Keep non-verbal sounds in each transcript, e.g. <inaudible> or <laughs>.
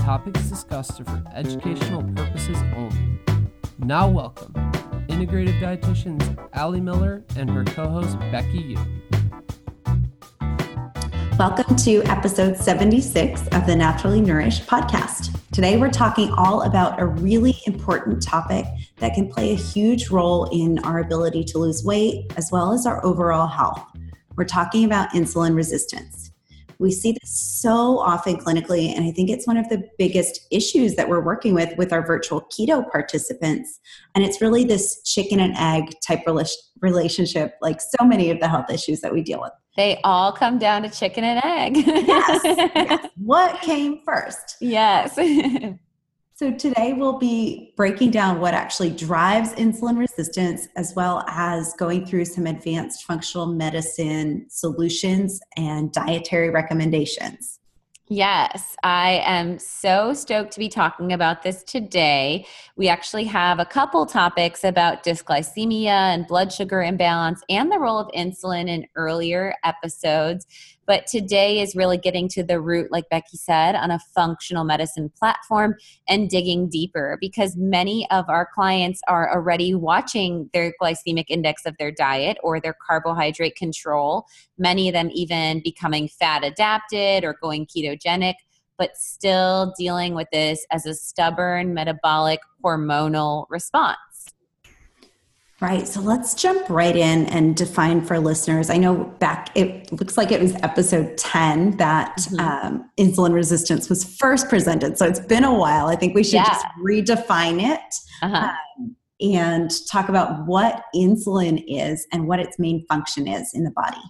topics discussed are for educational purposes only. Now, welcome integrative dietitians Ali Miller and her co host Becky Yu. Welcome to episode 76 of the Naturally Nourished podcast. Today, we're talking all about a really important topic that can play a huge role in our ability to lose weight as well as our overall health. We're talking about insulin resistance. We see this so often clinically, and I think it's one of the biggest issues that we're working with with our virtual keto participants. And it's really this chicken and egg type relationship, like so many of the health issues that we deal with. They all come down to chicken and egg. yes, yes. <laughs> What came first? Yes. <laughs> So, today we'll be breaking down what actually drives insulin resistance, as well as going through some advanced functional medicine solutions and dietary recommendations. Yes, I am so stoked to be talking about this today. We actually have a couple topics about dysglycemia and blood sugar imbalance and the role of insulin in earlier episodes. But today is really getting to the root, like Becky said, on a functional medicine platform and digging deeper because many of our clients are already watching their glycemic index of their diet or their carbohydrate control, many of them even becoming fat adapted or going ketogenic but still dealing with this as a stubborn metabolic hormonal response. Right. So let's jump right in and define for listeners. I know back, it looks like it was episode 10 that mm-hmm. um, insulin resistance was first presented. So it's been a while. I think we should yeah. just redefine it uh-huh. um, and talk about what insulin is and what its main function is in the body.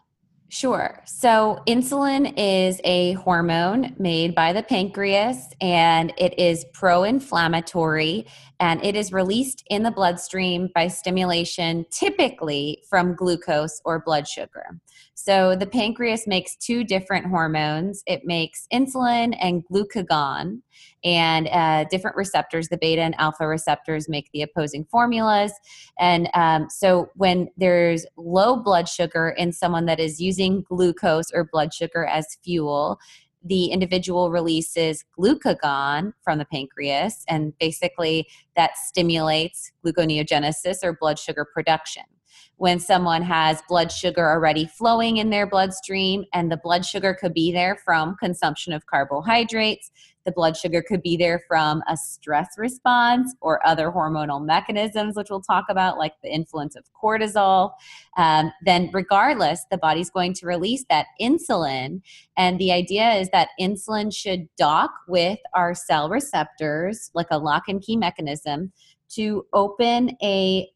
Sure. So, insulin is a hormone made by the pancreas and it is pro inflammatory and it is released in the bloodstream by stimulation, typically from glucose or blood sugar. So, the pancreas makes two different hormones it makes insulin and glucagon, and uh, different receptors, the beta and alpha receptors, make the opposing formulas. And um, so, when there's low blood sugar in someone that is using glucose or blood sugar as fuel, the individual releases glucagon from the pancreas, and basically that stimulates gluconeogenesis or blood sugar production when someone has blood sugar already flowing in their bloodstream, and the blood sugar could be there from consumption of carbohydrates. The blood sugar could be there from a stress response or other hormonal mechanisms, which we'll talk about, like the influence of cortisol. Um, then, regardless, the body's going to release that insulin. And the idea is that insulin should dock with our cell receptors, like a lock and key mechanism, to open a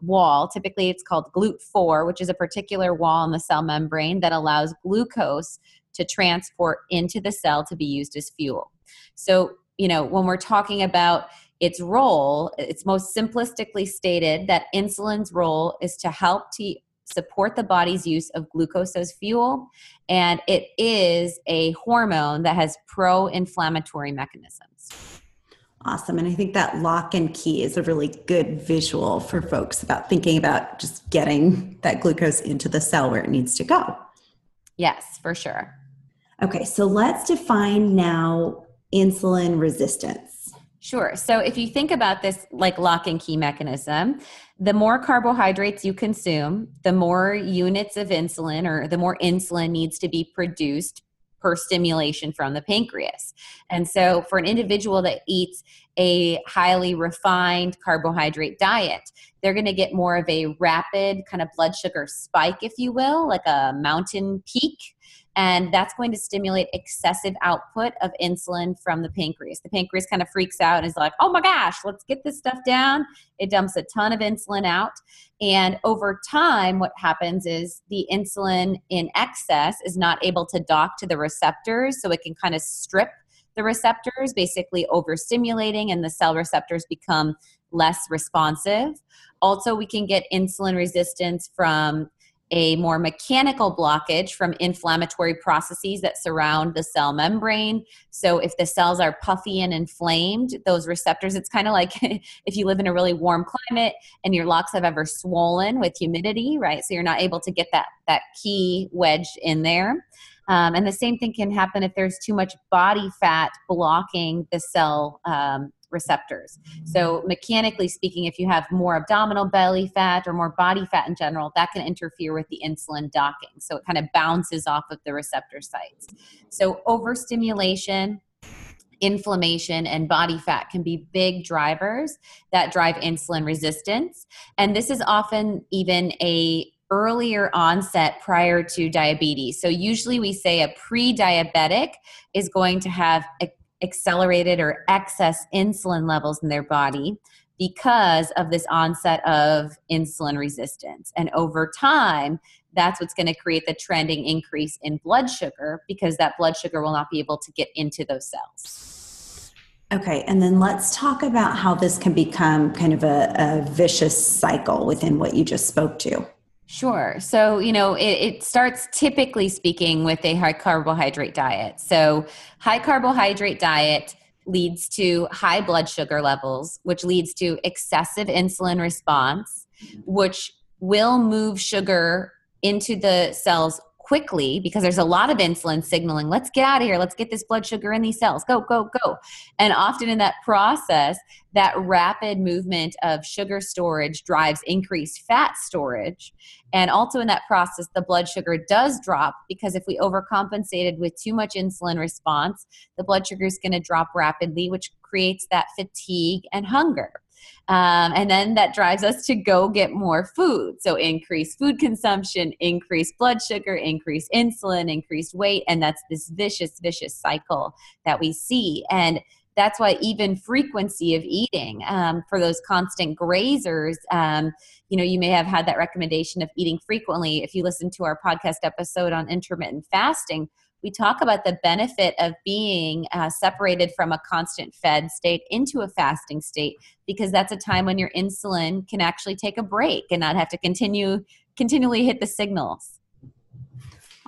wall. Typically, it's called GLUT4, which is a particular wall in the cell membrane that allows glucose to transport into the cell to be used as fuel. So, you know, when we're talking about its role, it's most simplistically stated that insulin's role is to help to support the body's use of glucose as fuel, and it is a hormone that has pro inflammatory mechanisms. Awesome. And I think that lock and key is a really good visual for folks about thinking about just getting that glucose into the cell where it needs to go. Yes, for sure. Okay, so let's define now insulin resistance. Sure. So if you think about this like lock and key mechanism, the more carbohydrates you consume, the more units of insulin or the more insulin needs to be produced per stimulation from the pancreas. And so, for an individual that eats a highly refined carbohydrate diet, they're going to get more of a rapid kind of blood sugar spike, if you will, like a mountain peak and that's going to stimulate excessive output of insulin from the pancreas. The pancreas kind of freaks out and is like, oh my gosh, let's get this stuff down. It dumps a ton of insulin out. And over time, what happens is the insulin in excess is not able to dock to the receptors, so it can kind of strip the receptors, basically overstimulating, and the cell receptors become less responsive. Also, we can get insulin resistance from a more mechanical blockage from inflammatory processes that surround the cell membrane. So, if the cells are puffy and inflamed, those receptors, it's kind of like <laughs> if you live in a really warm climate and your locks have ever swollen with humidity, right? So, you're not able to get that, that key wedged in there. Um, and the same thing can happen if there's too much body fat blocking the cell um, receptors. So, mechanically speaking, if you have more abdominal belly fat or more body fat in general, that can interfere with the insulin docking. So, it kind of bounces off of the receptor sites. So, overstimulation, inflammation and body fat can be big drivers that drive insulin resistance and this is often even a earlier onset prior to diabetes so usually we say a pre-diabetic is going to have a accelerated or excess insulin levels in their body because of this onset of insulin resistance. And over time, that's what's going to create the trending increase in blood sugar because that blood sugar will not be able to get into those cells. Okay, and then let's talk about how this can become kind of a, a vicious cycle within what you just spoke to. Sure. So, you know, it, it, starts typically speaking with a high carbohydrate diet. So, high carbohydrate diet leads to high blood sugar levels, which leads to excessive insulin response, which will move sugar into the cells quickly because there's a lot of insulin signaling, let's get out of here, let's get this blood sugar in these cells, go, go, go. And often in that process, that rapid movement of sugar storage drives increased fat storage. And also in that process, the blood sugar does drop because if we overcompensated with too much insulin response, the blood sugar is going to drop rapidly, which creates that fatigue and hunger. Um, and then that drives us to go get more food. So, increased food consumption, increased blood sugar, increased insulin, increased weight. And that's this vicious, vicious cycle that we see. And that's why even frequency of eating um, for those constant grazers um, you know you may have had that recommendation of eating frequently if you listen to our podcast episode on intermittent fasting we talk about the benefit of being uh, separated from a constant fed state into a fasting state because that's a time when your insulin can actually take a break and not have to continue continually hit the signals.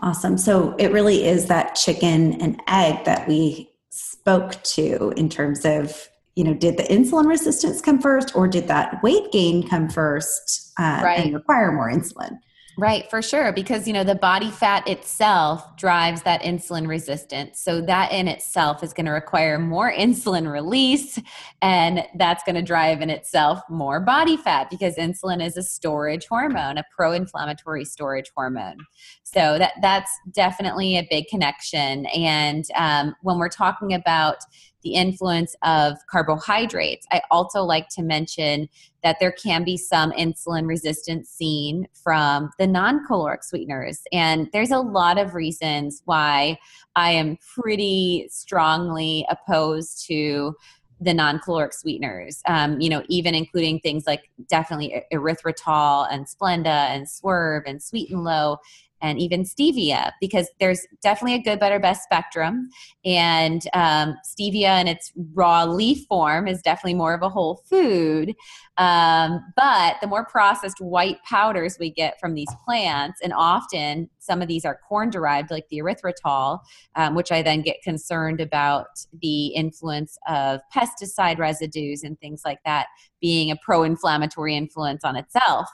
Awesome. So it really is that chicken and egg that we spoke to in terms of you know did the insulin resistance come first or did that weight gain come first uh, right. and require more insulin Right, for sure. Because, you know, the body fat itself drives that insulin resistance. So that in itself is going to require more <laughs> insulin release. And that's going to drive in itself more body fat because insulin is a storage hormone, a pro inflammatory storage hormone. So that, that's definitely a big connection. And um, when we're talking about the influence of carbohydrates. I also like to mention that there can be some insulin resistance seen from the non caloric sweeteners. And there's a lot of reasons why I am pretty strongly opposed to the non-caloric sweeteners um, you know even including things like definitely erythritol and splenda and swerve and sweet and low and even stevia because there's definitely a good, better, best spectrum. And um, stevia in its raw leaf form is definitely more of a whole food. Um, but the more processed white powders we get from these plants, and often some of these are corn derived, like the erythritol, um, which I then get concerned about the influence of pesticide residues and things like that being a pro inflammatory influence on itself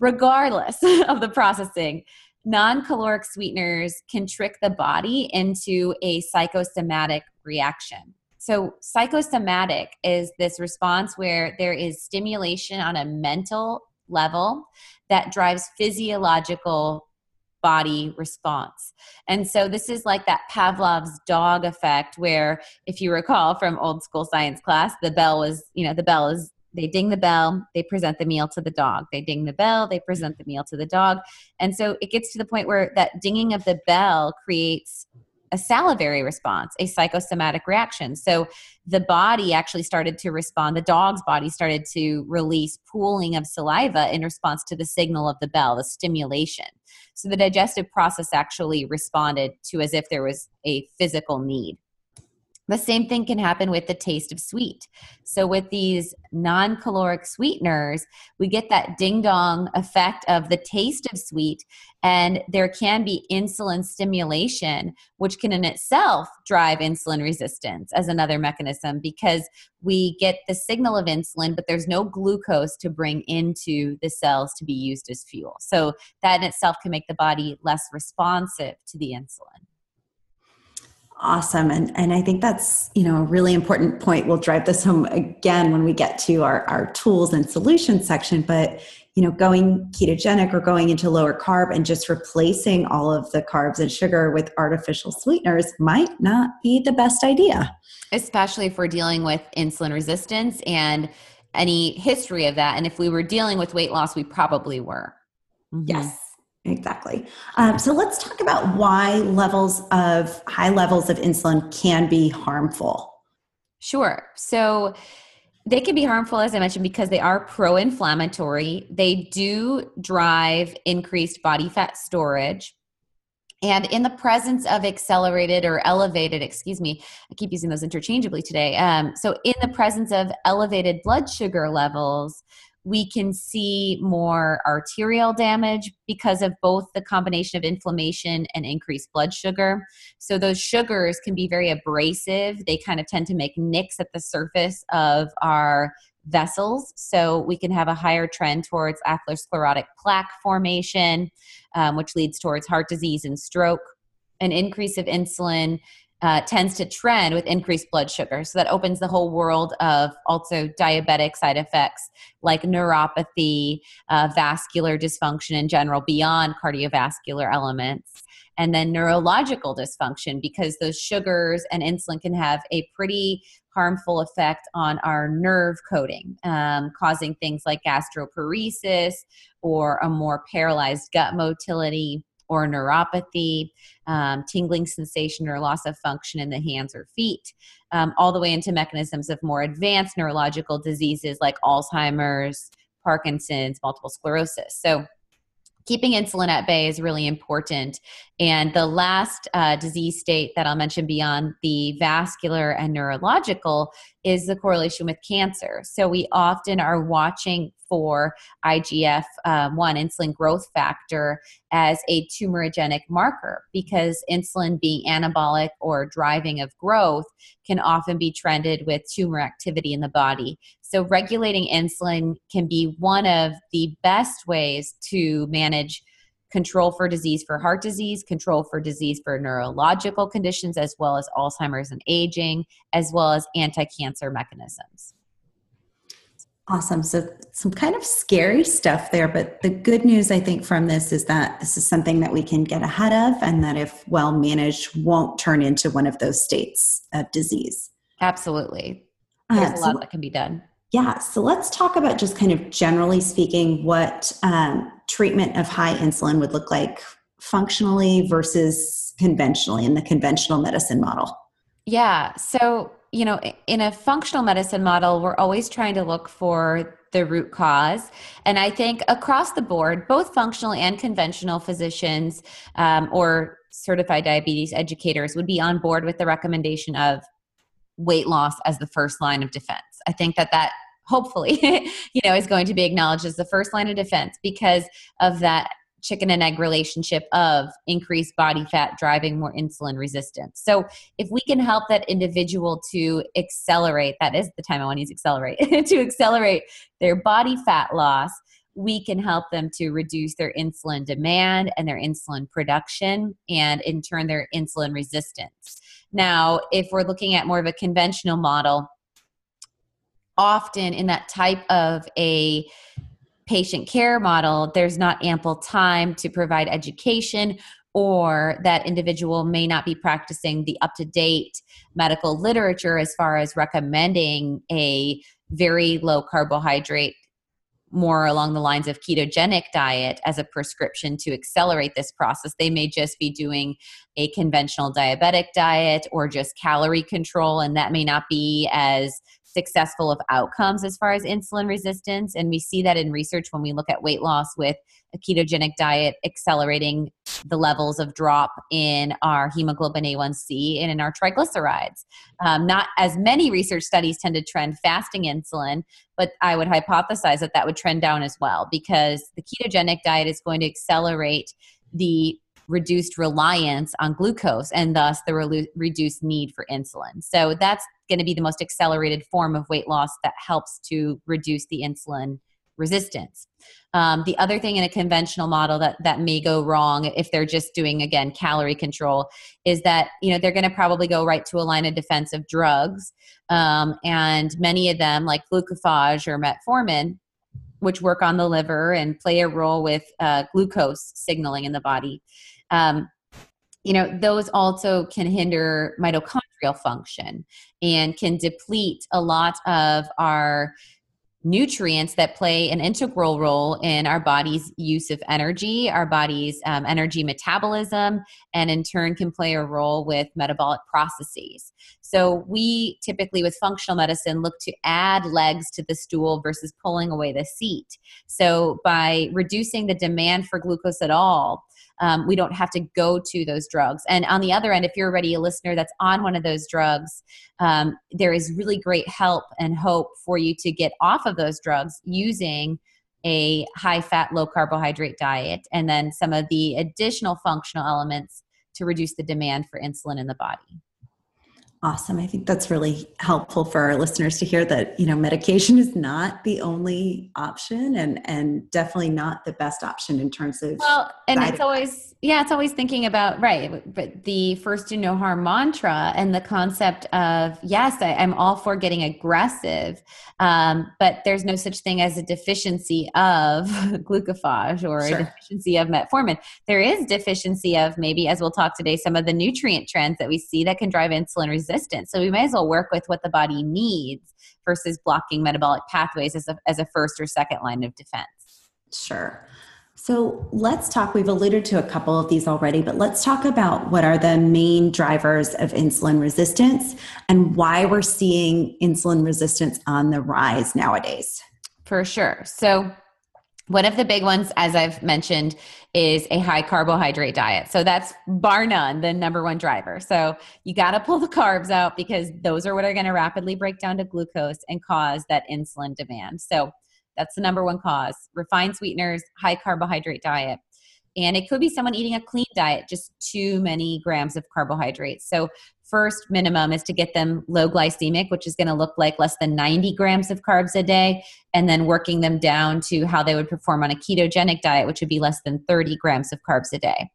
regardless <laughs> of the processing non caloric sweeteners can trick the body into a psychosomatic reaction. So, psychosomatic is this response where there is stimulation on a mental level that drives physiological body response. And so, this is like that Pavlov's dog effect, where if you recall from old school science class, the bell was, you know, the bell is they ding the bell, they present the meal to the dog. They ding the bell, they present the meal to the dog. And so it gets to the point where that dinging of the bell creates a salivary response, a psychosomatic reaction. So the body actually started to respond, the dog's body started to release pooling of saliva in response to the signal of the bell, the stimulation. So the digestive process actually responded to as if there was a physical need. The same thing can happen with the taste of sweet. So, with these non caloric sweeteners, we get that ding dong effect of the taste of sweet, and there can be insulin stimulation, which can in itself drive insulin resistance as another mechanism because we get the signal of insulin, but there's no glucose to bring into the cells to be used as fuel. So, that in itself can make the body less responsive to the insulin. Awesome. And, and I think that's, you know, a really important point. We'll drive this home again when we get to our, our tools and solutions section. But, you know, going ketogenic or going into lower carb and just replacing all of the carbs and sugar with artificial sweeteners might not be the best idea. Especially if we're dealing with insulin resistance and any history of that. And if we were dealing with weight loss, we probably were. Mm-hmm. Yes. Exactly. Um, so let's talk about why levels of high levels of insulin can be harmful. Sure. So they can be harmful, as I mentioned, because they are pro inflammatory. They do drive increased body fat storage. And in the presence of accelerated or elevated, excuse me, I keep using those interchangeably today. Um, so, in the presence of elevated blood sugar levels, we can see more arterial damage because of both the combination of inflammation and increased blood sugar. So, those sugars can be very abrasive. They kind of tend to make nicks at the surface of our vessels. So, we can have a higher trend towards atherosclerotic plaque formation, um, which leads towards heart disease and stroke. An increase of insulin uh, tends to trend with increased blood sugar. So that opens the whole world of also diabetic side effects like neuropathy, uh, vascular dysfunction in general, beyond cardiovascular elements. And then neurological dysfunction because those sugars and insulin can have a pretty harmful effect on our nerve coating, um, causing things like gastroparesis or a more paralyzed gut motility or neuropathy, um, tingling sensation or loss of function in the hands or feet, um, all the way into mechanisms of more advanced neurological diseases like Alzheimer's, Parkinson's, multiple sclerosis. So, keeping insulin at bay is really important. And the last uh, disease state that I'll mention beyond the vascular and neurological is the correlation with cancer. So we often are watching for IGF um, 1, insulin growth factor, as a tumorigenic marker because insulin being anabolic or driving of growth can often be trended with tumor activity in the body. So, regulating insulin can be one of the best ways to manage control for disease for heart disease, control for disease for neurological conditions, as well as Alzheimer's and aging, as well as anti cancer mechanisms. Awesome. So, some kind of scary stuff there, but the good news I think from this is that this is something that we can get ahead of, and that if well managed, won't turn into one of those states of disease. Absolutely. There's uh, a lot so, that can be done. Yeah. So, let's talk about just kind of generally speaking what um, treatment of high insulin would look like functionally versus conventionally in the conventional medicine model. Yeah. So, you know, in a functional medicine model, we're always trying to look for the root cause. And I think across the board, both functional and conventional physicians um, or certified diabetes educators would be on board with the recommendation of weight loss as the first line of defense. I think that that hopefully <laughs> you know is going to be acknowledged as the first line of defense because of that chicken and egg relationship of increased body fat driving more insulin resistance. So if we can help that individual to accelerate, that is the time I want to use accelerate, <laughs> to accelerate their body fat loss, we can help them to reduce their insulin demand and their insulin production and in turn their insulin resistance. Now, if we're looking at more of a conventional model, often in that type of a patient care model, there's not ample time to provide education or that individual may not be practicing the up to date medical literature as far as recommending a very low carbohydrate more along the lines of ketogenic diet as a prescription to accelerate this process. They may just be doing a conventional diabetic diet or just calorie control, and that may not be as successful of outcomes as far as insulin resistance. And we see that in research when we look at weight loss with a ketogenic diet accelerating the levels of drop in our hemoglobin A1C and in our triglycerides. Um, not as many research studies tend to trend fasting insulin, but I would hypothesize that that would trend down as well because the ketogenic diet is going to accelerate the reduced reliance on glucose and thus the re- reduced need for insulin. So that's going to be the most accelerated form of weight loss that helps to reduce the insulin resistance. Um, the other thing in a conventional model that that may go wrong if they're just doing again calorie control is that you know they're going to probably go right to a line of defense of drugs, um, and many of them like glucophage or metformin which work on the liver and play a role with uh, glucose signaling in the body. Um, you know, those also can hinder mitochondrial function and can deplete a lot of our nutrients that play an integral role in our body's use of energy, our body's um, energy metabolism, and in turn can play a role with metabolic processes. So, we typically with functional medicine look to add legs to the stool versus pulling away the seat. So, by reducing the demand for glucose at all, um, we don't have to go to those drugs. And on the other end, if you're already a listener that's on one of those drugs, um, there is really great help and hope for you to get off of those drugs using a high fat, low carbohydrate diet, and then some of the additional functional elements to reduce the demand for insulin in the body. Awesome. I think that's really helpful for our listeners to hear that, you know, medication is not the only option and and definitely not the best option in terms of Well, and it's always yeah, it's always thinking about right, but the first do no harm mantra and the concept of yes, I, am all for getting aggressive, um, but there's no such thing as a deficiency of <laughs> glucophage or sure. a deficiency of metformin. There is deficiency of maybe, as we'll talk today, some of the nutrient trends that we see that can drive insulin resistance resistance. So we may as well work with what the body needs versus blocking metabolic pathways as a, as a first or second line of defense. Sure. So let's talk. We've alluded to a couple of these already, but let's talk about what are the main drivers of insulin resistance and why we're seeing insulin resistance on the rise nowadays. For sure. So, one of the big ones, as I've mentioned, is a high carbohydrate diet. So that's bar none the number one driver. So you got to pull the carbs out because those are what are going to rapidly break down to glucose and cause that insulin demand. So that's the number one cause. Refined sweeteners, high carbohydrate diet. And it could be someone eating a clean diet, just too many grams of carbohydrates. So first minimum is to get them low glycemic, which is going to look like less than 90 grams of carbs a day, and then working them down to how they would perform on a ketogenic diet, which would be less than 30 grams of carbs a day.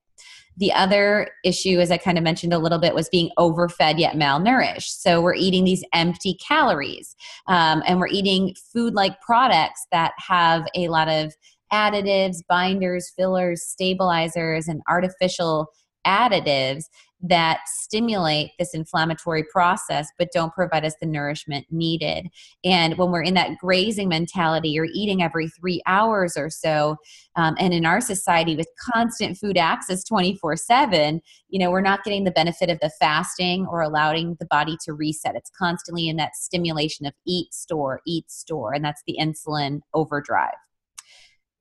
The other issue, as I kind of mentioned a little bit, was being overfed yet malnourished. So we're eating these empty calories um, and we're eating food like products that have a lot of additives, binders, fillers, stabilizers, and artificial additives that stimulate this inflammatory process but don't provide us the nourishment needed. And when we're in that grazing mentality, you're eating every three hours or so, um, and in our society with constant food access 24 7, you know, we're not getting the benefit of the fasting or allowing the body to reset. It's constantly in that stimulation of eat, store, eat, store, and that's the insulin overdrive.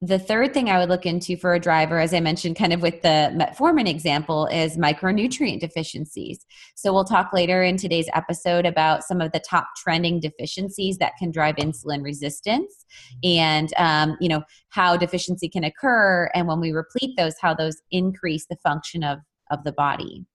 The third thing I would look into for a driver, as I mentioned, kind of with the metformin example, is micronutrient deficiencies. So we'll talk later in today's episode about some of the top trending deficiencies that can drive insulin resistance, and um, you know how deficiency can occur, and when we replete those, how those increase the function of of the body.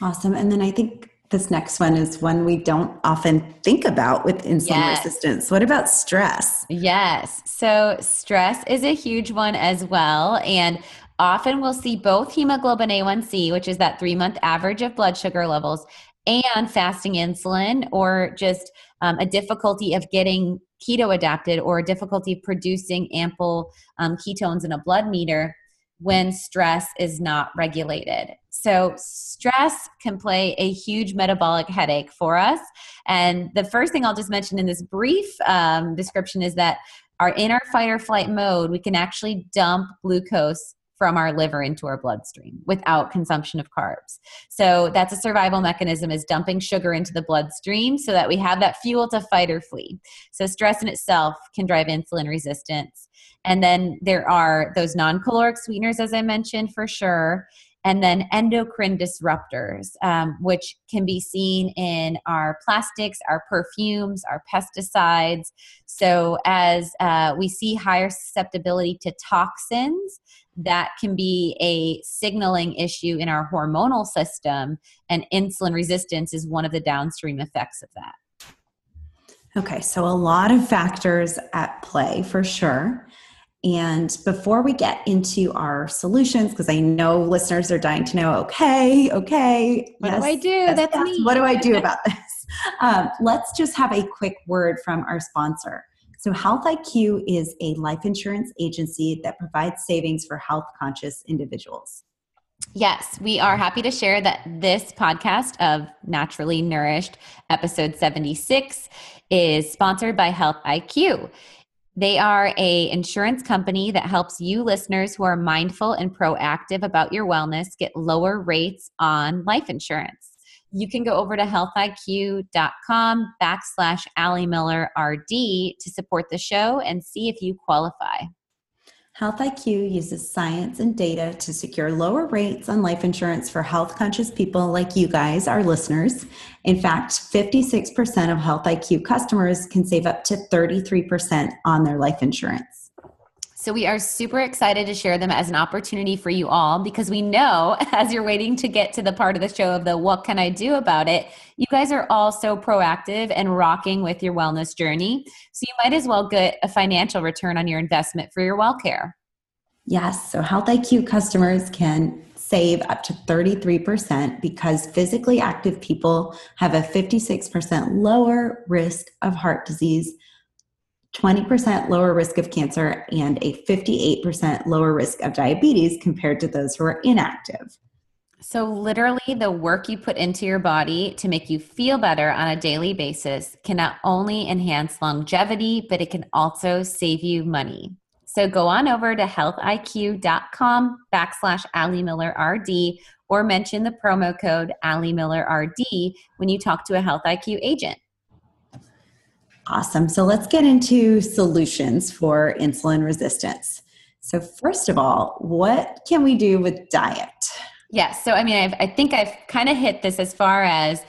Awesome. And then I think this next one is one we don't often think about with insulin yes. resistance. What about stress? Yes. So, stress is a huge one as well. And often we'll see both hemoglobin A1C, which is that three month average of blood sugar levels, and fasting insulin, or just um, a difficulty of getting keto adapted or a difficulty producing ample um, ketones in a blood meter when stress is not regulated. So, stress can play a huge metabolic headache for us. And the first thing I'll just mention in this brief um, description is that our in our fight or flight mode, we can actually dump glucose from our liver into our bloodstream without consumption of carbs. So that's a survival mechanism is dumping sugar into the bloodstream so that we have that fuel to fight or flee. So stress in itself can drive insulin resistance. And then there are those non-caloric sweeteners as I mentioned for sure and then endocrine disruptors, um, which can be seen in our plastics, our perfumes, our pesticides. So, as uh, we see higher susceptibility to toxins, that can be a signaling issue in our hormonal system, and insulin resistance is one of the downstream effects of that. Okay, so a lot of factors at play for sure. And before we get into our solutions, because I know listeners are dying to know, okay, okay, what yes, do I do? That's me. What do I do <laughs> about this? Um, let's just have a quick word from our sponsor. So, Health IQ is a life insurance agency that provides savings for health conscious individuals. Yes, we are happy to share that this podcast of Naturally Nourished, episode 76, is sponsored by Health IQ. They are a insurance company that helps you listeners who are mindful and proactive about your wellness get lower rates on life insurance. You can go over to healthiq.com backslash Ali Miller RD to support the show and see if you qualify. Health IQ uses science and data to secure lower rates on life insurance for health conscious people like you guys, our listeners. In fact, 56% of Health IQ customers can save up to 33% on their life insurance. So we are super excited to share them as an opportunity for you all because we know <laughs> as you're waiting to get to the part of the show of the what can I do about it, you guys are all so proactive and rocking with your wellness journey. So you might as well get a financial return on your investment for your well care. Yes, so Health IQ customers can save up to 33% because physically active people have a 56% lower risk of heart disease 20% lower risk of cancer and a 58% lower risk of diabetes compared to those who are inactive. So, literally, the work you put into your body to make you feel better on a daily basis can not only enhance longevity, but it can also save you money. So, go on over to healthiq.com backslash Ali Miller RD or mention the promo code Ali Miller RD when you talk to a Health IQ agent. Awesome. So let's get into solutions for insulin resistance. So, first of all, what can we do with diet? Yes. So, I mean, I've, I think I've kind of hit this as far as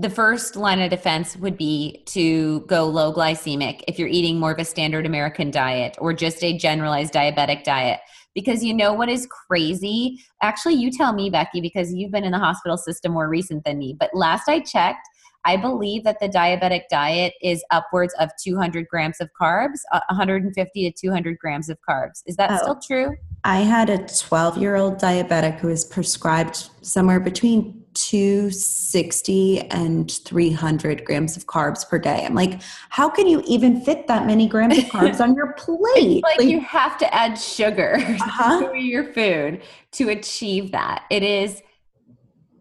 the first line of defense would be to go low glycemic if you're eating more of a standard American diet or just a generalized diabetic diet. Because you know what is crazy? Actually, you tell me, Becky, because you've been in the hospital system more recent than me. But last I checked, I believe that the diabetic diet is upwards of 200 grams of carbs, 150 to 200 grams of carbs. Is that oh, still true? I had a 12 year old diabetic who was prescribed somewhere between 260 and 300 grams of carbs per day. I'm like, how can you even fit that many grams of <laughs> carbs on your plate? like, like, you have to add sugar <laughs> uh-huh. to your food to achieve that. It is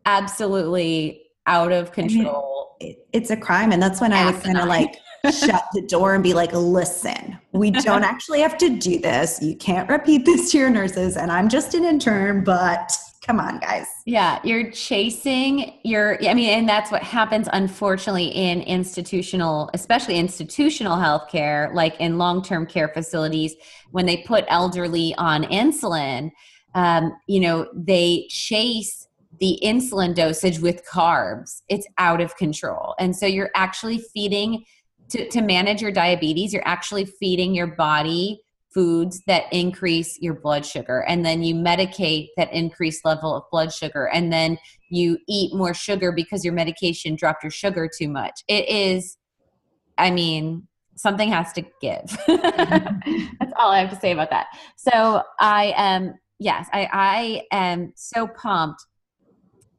absolutely out of control. I mean, it, it's a crime. And that's when I would kind of like shut the door and be like, listen, we don't <laughs> actually have to do this. You can't repeat this to your nurses. And I'm just an intern, but come on, guys. Yeah, you're chasing your, I mean, and that's what happens, unfortunately, in institutional, especially institutional healthcare, like in long term care facilities, when they put elderly on insulin. Um, you know, they chase the insulin dosage with carbs, it's out of control. And so you're actually feeding to, to manage your diabetes, you're actually feeding your body foods that increase your blood sugar. And then you medicate that increased level of blood sugar. And then you eat more sugar because your medication dropped your sugar too much. It is i mean something has to give. <laughs> That's all i have to say about that. So i am yes i i am so pumped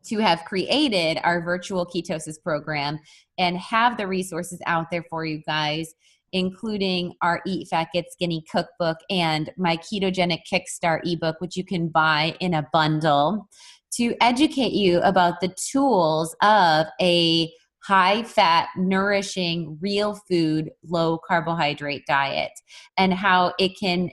to have created our virtual ketosis program and have the resources out there for you guys including our eat fat get skinny cookbook and my ketogenic kickstart ebook which you can buy in a bundle to educate you about the tools of a high fat nourishing real food low carbohydrate diet and how it can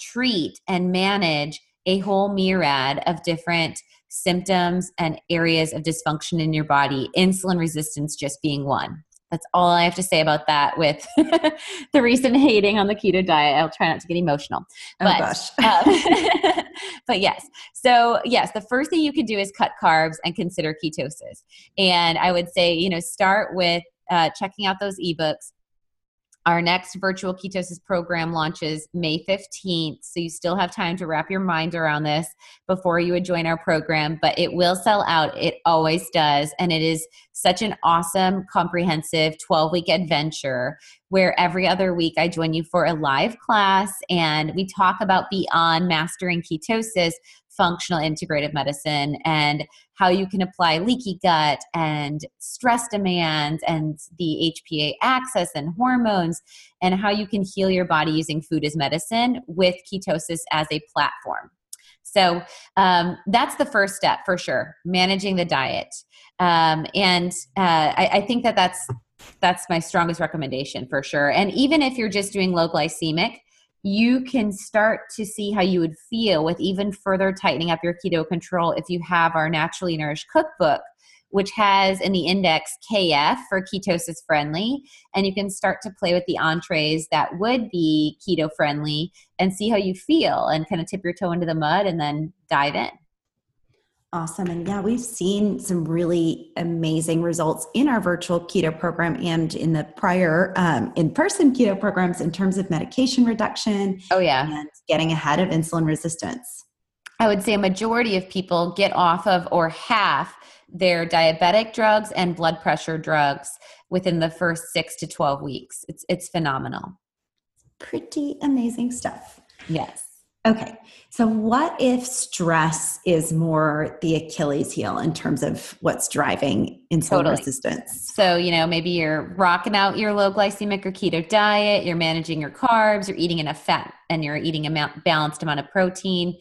treat and manage a whole myriad of different symptoms and areas of dysfunction in your body, insulin resistance just being one. That's all I have to say about that with <laughs> the recent hating on the keto diet. I'll try not to get emotional. Oh but, gosh. um, <laughs> <laughs> but yes. So, yes, the first thing you can do is cut carbs and consider ketosis. And I would say, you know, start with uh, checking out those ebooks our next virtual ketosis program launches May 15th. So you still have time to wrap your mind around this before you would join our program, but it will sell out. It always does. And it is such an awesome, comprehensive 12 week adventure where every other week I join you for a live class and we talk about beyond mastering ketosis functional integrative medicine and how you can apply leaky gut and stress demands and the HPA axis and hormones and how you can heal your body using food as medicine with ketosis as a platform. So um, that's the first step for sure, managing the diet. Um, and uh, I, I think that that's that's my strongest recommendation for sure. And even if you're just doing low glycemic, you can start to see how you would feel with even further tightening up your keto control if you have our naturally nourished cookbook which has in the index kf for ketosis friendly. And you can start to play with the entrees that would be keto friendly and see how you feel and kind of tip your toe into the mud and then dive in Awesome. And yeah, we've seen some really amazing results in our virtual keto program and in the prior um, in person keto programs in terms of medication reduction. Oh, yeah. And getting ahead of insulin resistance. I would say a majority of people get off of or half their diabetic drugs and blood pressure drugs within the first six to 12 weeks. It's, it's phenomenal. Pretty amazing stuff. Yes. Okay. So, what if stress is more the Achilles heel in terms of what's driving insulin totally. resistance? So, you know, maybe you're rocking out your low glycemic or keto diet, you're managing your carbs, you're eating enough fat, and you're eating a balanced amount of protein,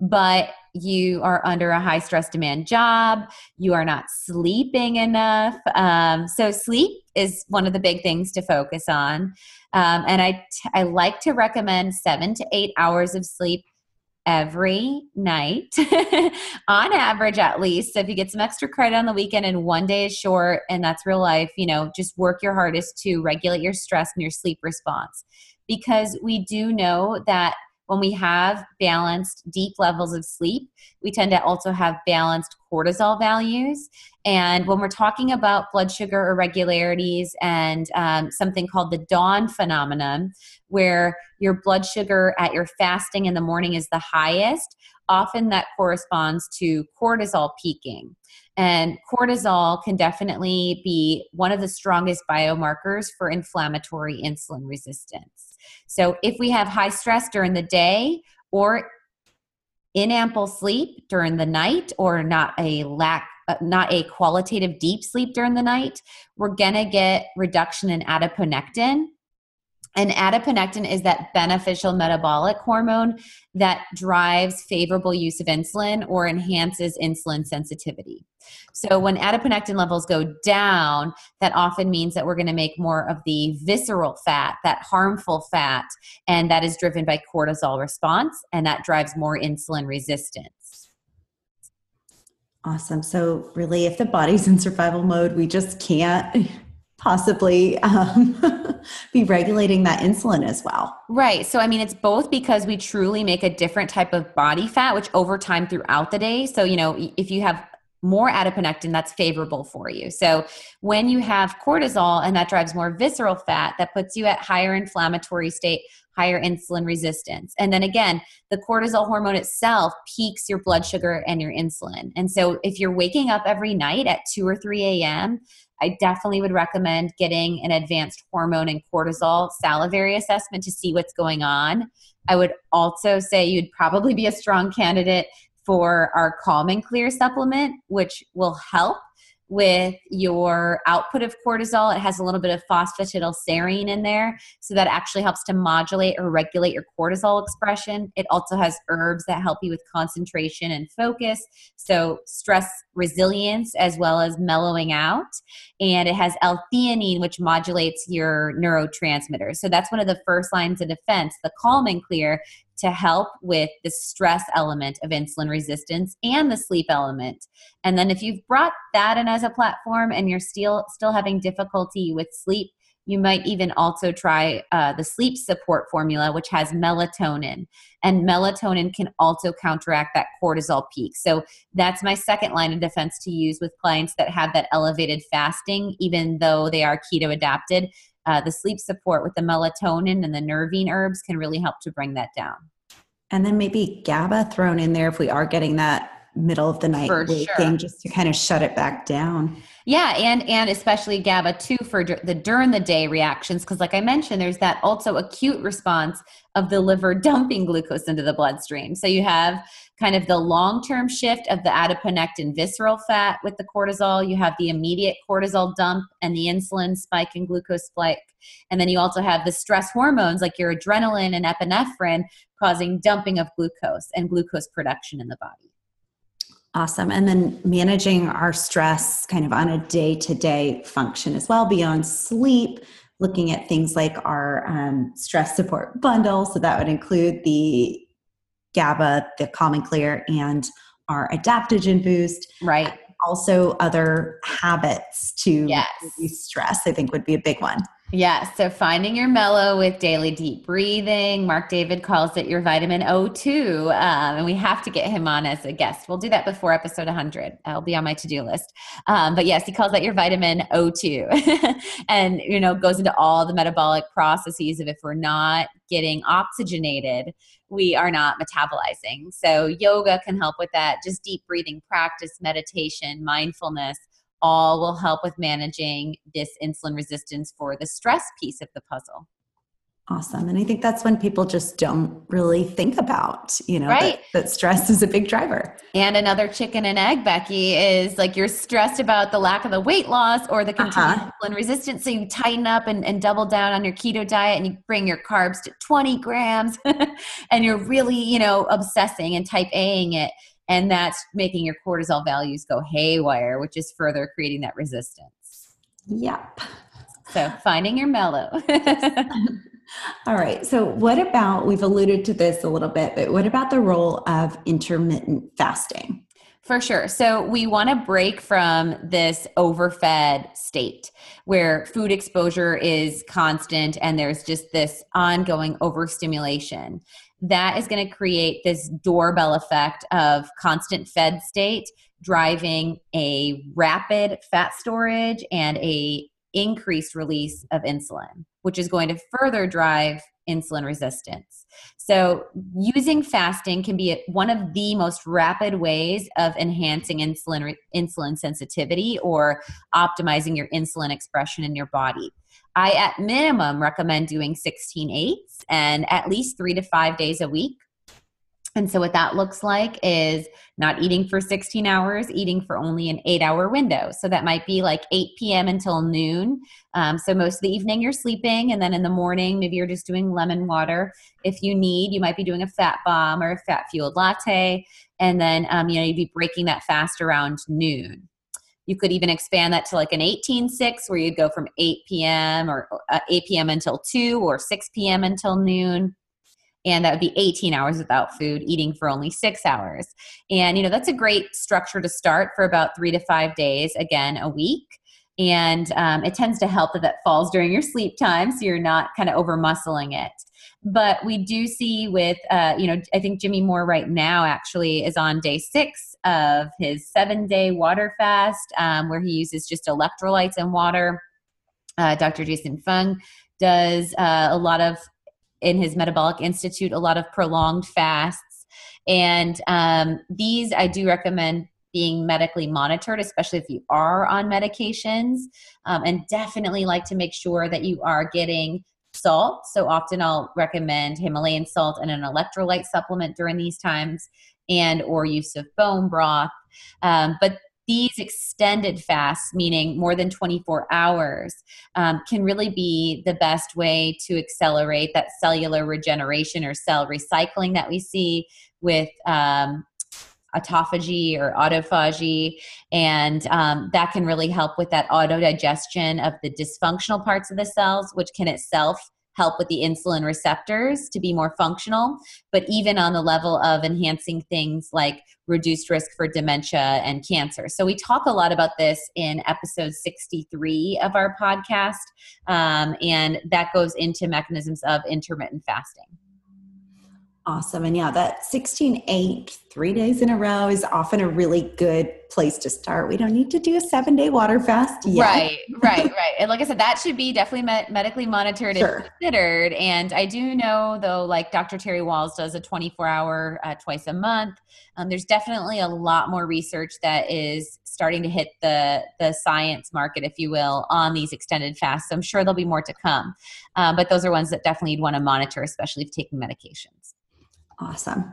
but you are under a high stress demand job, you are not sleeping enough. Um, so, sleep is one of the big things to focus on. Um, and I, t- I like to recommend seven to eight hours of sleep every night, <laughs> on average at least. So if you get some extra credit on the weekend and one day is short, and that's real life, you know, just work your hardest to regulate your stress and your sleep response. Because we do know that when we have balanced deep levels of sleep, we tend to also have balanced cortisol values. And when we're talking about blood sugar irregularities and um, something called the dawn phenomenon, where your blood sugar at your fasting in the morning is the highest, often that corresponds to cortisol peaking. And cortisol can definitely be one of the strongest biomarkers for inflammatory insulin resistance. So, if we have high stress during the day or in ample sleep during the night or not a lack not a qualitative deep sleep during the night we're going to get reduction in adiponectin and adiponectin is that beneficial metabolic hormone that drives favorable use of insulin or enhances insulin sensitivity. So, when adiponectin levels go down, that often means that we're going to make more of the visceral fat, that harmful fat, and that is driven by cortisol response, and that drives more insulin resistance. Awesome. So, really, if the body's in survival mode, we just can't possibly um, <laughs> be regulating that insulin as well. Right. So, I mean, it's both because we truly make a different type of body fat, which over time throughout the day. So, you know, if you have more adiponectin, that's favorable for you. So, when you have cortisol and that drives more visceral fat, that puts you at higher inflammatory state, higher insulin resistance. And then again, the cortisol hormone itself peaks your blood sugar and your insulin. And so, if you're waking up every night at 2 or 3 a.m., I definitely would recommend getting an advanced hormone and cortisol salivary assessment to see what's going on. I would also say you'd probably be a strong candidate for our Calm and Clear supplement, which will help with your output of cortisol. It has a little bit of phosphatidylserine in there, so that actually helps to modulate or regulate your cortisol expression. It also has herbs that help you with concentration and focus, so stress resilience as well as mellowing out. And it has L-theanine, which modulates your neurotransmitters. So that's one of the first lines of defense. The calm and clear to help with the stress element of insulin resistance and the sleep element. And then if you've brought that in as a platform and you're still still having difficulty with sleep, you might even also try uh, the sleep support formula, which has melatonin. And melatonin can also counteract that cortisol peak. So that's my second line of defense to use with clients that have that elevated fasting, even though they are keto adapted. Uh, the sleep support with the melatonin and the nervine herbs can really help to bring that down. And then maybe GABA thrown in there if we are getting that middle of the night For waking sure. just to kind of shut it back down. Yeah, and and especially GABA too for the during the day reactions because, like I mentioned, there's that also acute response of the liver <laughs> dumping glucose into the bloodstream. So you have kind of the long term shift of the adiponectin visceral fat with the cortisol. You have the immediate cortisol dump and the insulin spike and glucose spike, and then you also have the stress hormones like your adrenaline and epinephrine causing dumping of glucose and glucose production in the body. Awesome. And then managing our stress kind of on a day to day function as well, beyond sleep, looking at things like our um, stress support bundle. So that would include the GABA, the Calm and Clear, and our adaptogen boost. Right. Also, other habits to Yes. reduce stress, I think would be a big one. Yeah, so finding your mellow with daily deep breathing. Marc David calls it your vitamin O2, um, and we have to get him on as a guest. We'll do that before episode 100. I'll be on my to do list. Um, but yes, he calls that your vitamin O2, <laughs> and you know goes into all the metabolic processes of if we're not getting oxygenated, we are not metabolizing. So yoga can help with that. Just deep breathing practice, meditation, mindfulness all will help with managing this insulin resistance for the stress piece of the puzzle. Awesome. And I think that's when people just don't really think about, you know, Right. that, that stress is a big driver. And another chicken and egg, Becky, is like you're stressed about the lack of the weight loss or the continued Uh-huh. insulin resistance. So you tighten up and, and double down on your keto diet and you bring your carbs to 20 grams <laughs> and you're really, you know, obsessing and type Aing it. And that's making your cortisol values go haywire, which is further creating that resistance. Yep. So finding your mellow. <laughs> All right. So, what about we've alluded to this a little bit, but what about the role of intermittent fasting? For sure. So we want to break from this overfed state where food exposure is constant and there's just this ongoing overstimulation. That is going to create this doorbell effect of constant fed state driving a rapid fat storage and a increased release of insulin, which is going to further drive insulin resistance. So, using fasting can be one of the most rapid ways of enhancing insulin re- insulin sensitivity or optimizing your insulin expression in your body. I, at minimum, recommend doing 16 eights and at least three to five days a week. And so, what that looks like is not eating for 16 hours, eating for only an eight hour window. So, that might be like 8 p.m. until noon. Um, so, most of the evening you're sleeping, and then in the morning, maybe you're just doing lemon water. If you need, you might be doing a fat bomb or a fat fueled latte. And then, um, you know, you'd be breaking that fast around noon. You could even expand that to like an 18 6 where you'd go from 8 p.m. or uh, 8 p.m. until 2 or 6 p.m. until noon and that would be 18 hours without food eating for only six hours. And you know that's a great structure to start for about three to five days again a week. And um, it tends to help that that falls during your sleep time so you're not kind of over muscling it. But we do see with uh, you know i think jimmy moore right now actually is on day six of his seven day water fast um, where he uses just electrolytes and water. Uh, dr jason fung does uh, a lot of in his metabolic institute a lot of prolonged fasts. And um, these i do recommend being medically monitored especially if you are on medications. Um, and definitely like to make sure that you are getting salt. So often i'll recommend himalayan salt and an electrolyte supplement during these times and or use of bone broth. Um, but these extended fasts, meaning more than 24 hours, um, can really be the best way to accelerate that cellular regeneration or cell recycling that we see with um, autophagy or autophagy. And um, that can really help with that autodigestion of the dysfunctional parts of the cells, which can itself help with the insulin receptors to be more functional, but even on the level of enhancing things like reduced risk for dementia and cancer. So we talk a lot about this in episode 63 of our podcast, um, and that goes into mechanisms of intermittent fasting. Awesome. And yeah, that 16 8, three days in a row is often a really good place to start. We don't need to do a seven day water fast. Yet. Right, right, <laughs> right. And like I said, that should be definitely med- medically monitored sure. and considered. And I do know, though, like Dr. Terry Wahls does a 24 hour uh, twice a month. Um, there's definitely a lot more research that is starting to hit the the science market, if you will, on these extended fasts. So I'm sure there'll be more to come. Uh, but those are ones that definitely you'd want to monitor, especially if taking medications. Awesome.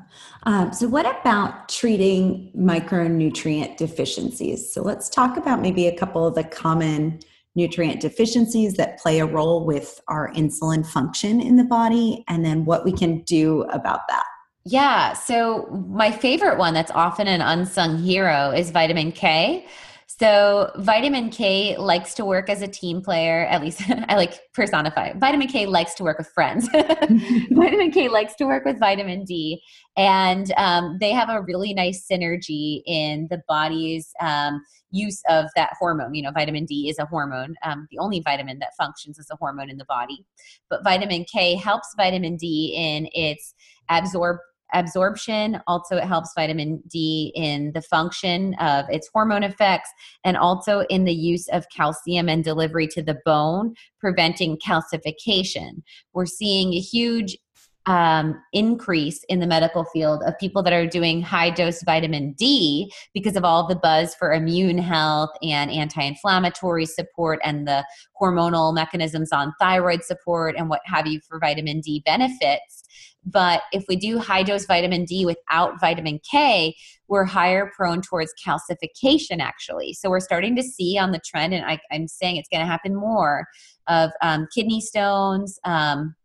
Um, so, what about treating micronutrient deficiencies? So, let's talk about maybe a couple of the common nutrient deficiencies that play a role with our insulin function in the body, and then what we can do about that. Yeah. So, my favorite one that's often an unsung hero is vitamin K. So vitamin K likes to work as a team player. At least <laughs> I like personify. Vitamin K likes to work with friends. <laughs> <laughs> vitamin K likes to work with vitamin D, and um, they have a really nice synergy in the body's um, use of that hormone. You know, vitamin D is a hormone, um, the only vitamin that functions as a hormone in the body. But vitamin K helps vitamin D in its absorb absorption. Also, it helps vitamin D in the function of its hormone effects and also in the use of calcium and delivery to the bone, preventing calcification. We're seeing a huge um, increase in the medical field of people that are doing high dose vitamin D because of all the buzz for immune health and anti inflammatory support and the hormonal mechanisms on thyroid support and what have you for vitamin D benefits. But if we do high dose vitamin D without vitamin K, we're higher prone towards calcification, actually. So we're starting to see on the trend, and I, am saying it's going to happen more of um, kidney stones. Um,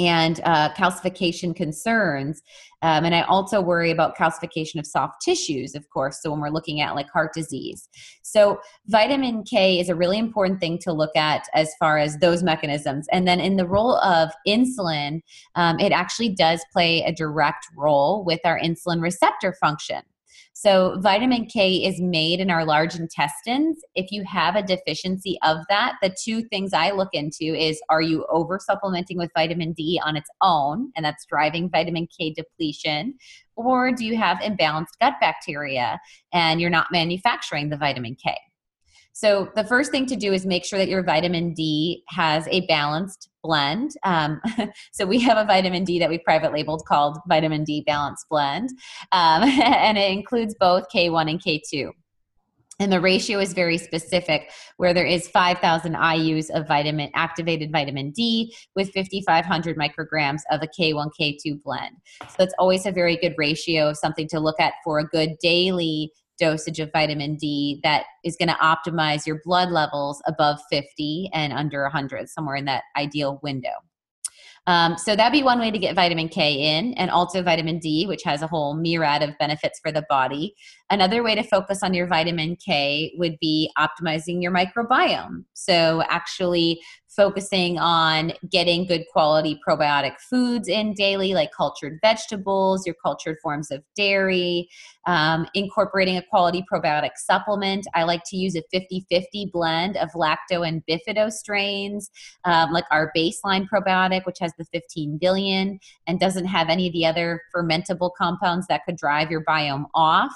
and uh, calcification concerns. Um, and I also worry about calcification of soft tissues, of course. So when we're looking at like heart disease. So vitamin K is a really important thing to look at as far as those mechanisms. And then in the role of insulin, um, it actually does play a direct role with our insulin receptor function. So, vitamin K is made in our large intestines. If you have a deficiency of that, the two things I look into is are you over supplementing with vitamin D on its own, and that's driving vitamin K depletion, or do you have imbalanced gut bacteria and you're not manufacturing the vitamin K? So, the first thing to do is make sure that your vitamin D has a balanced blend. Um, <laughs> so, we have a vitamin D that we private labeled called Vitamin D Balance Blend, um, <laughs> and it includes both K1 and K2. And the ratio is very specific, where there is 5,000 IUs of vitamin activated vitamin D with 5,500 micrograms of a K1 K2 blend. So it's always a very good ratio, something to look at for a good daily dosage of vitamin D that is going to optimize your blood levels above 50 and under 100, somewhere in that ideal window. Um, so that'd be one way to get vitamin K in, and also vitamin D, which has a whole myriad of benefits for the body. Another way to focus on your vitamin K would be optimizing your microbiome. So actually focusing on getting good quality probiotic foods in daily, like cultured vegetables, your cultured forms of dairy, um, incorporating a quality probiotic supplement. I like to use a 50 50 blend of lacto and bifido strains, um, like our baseline probiotic, which has the 15 billion and doesn't have any of the other fermentable compounds that could drive your biome off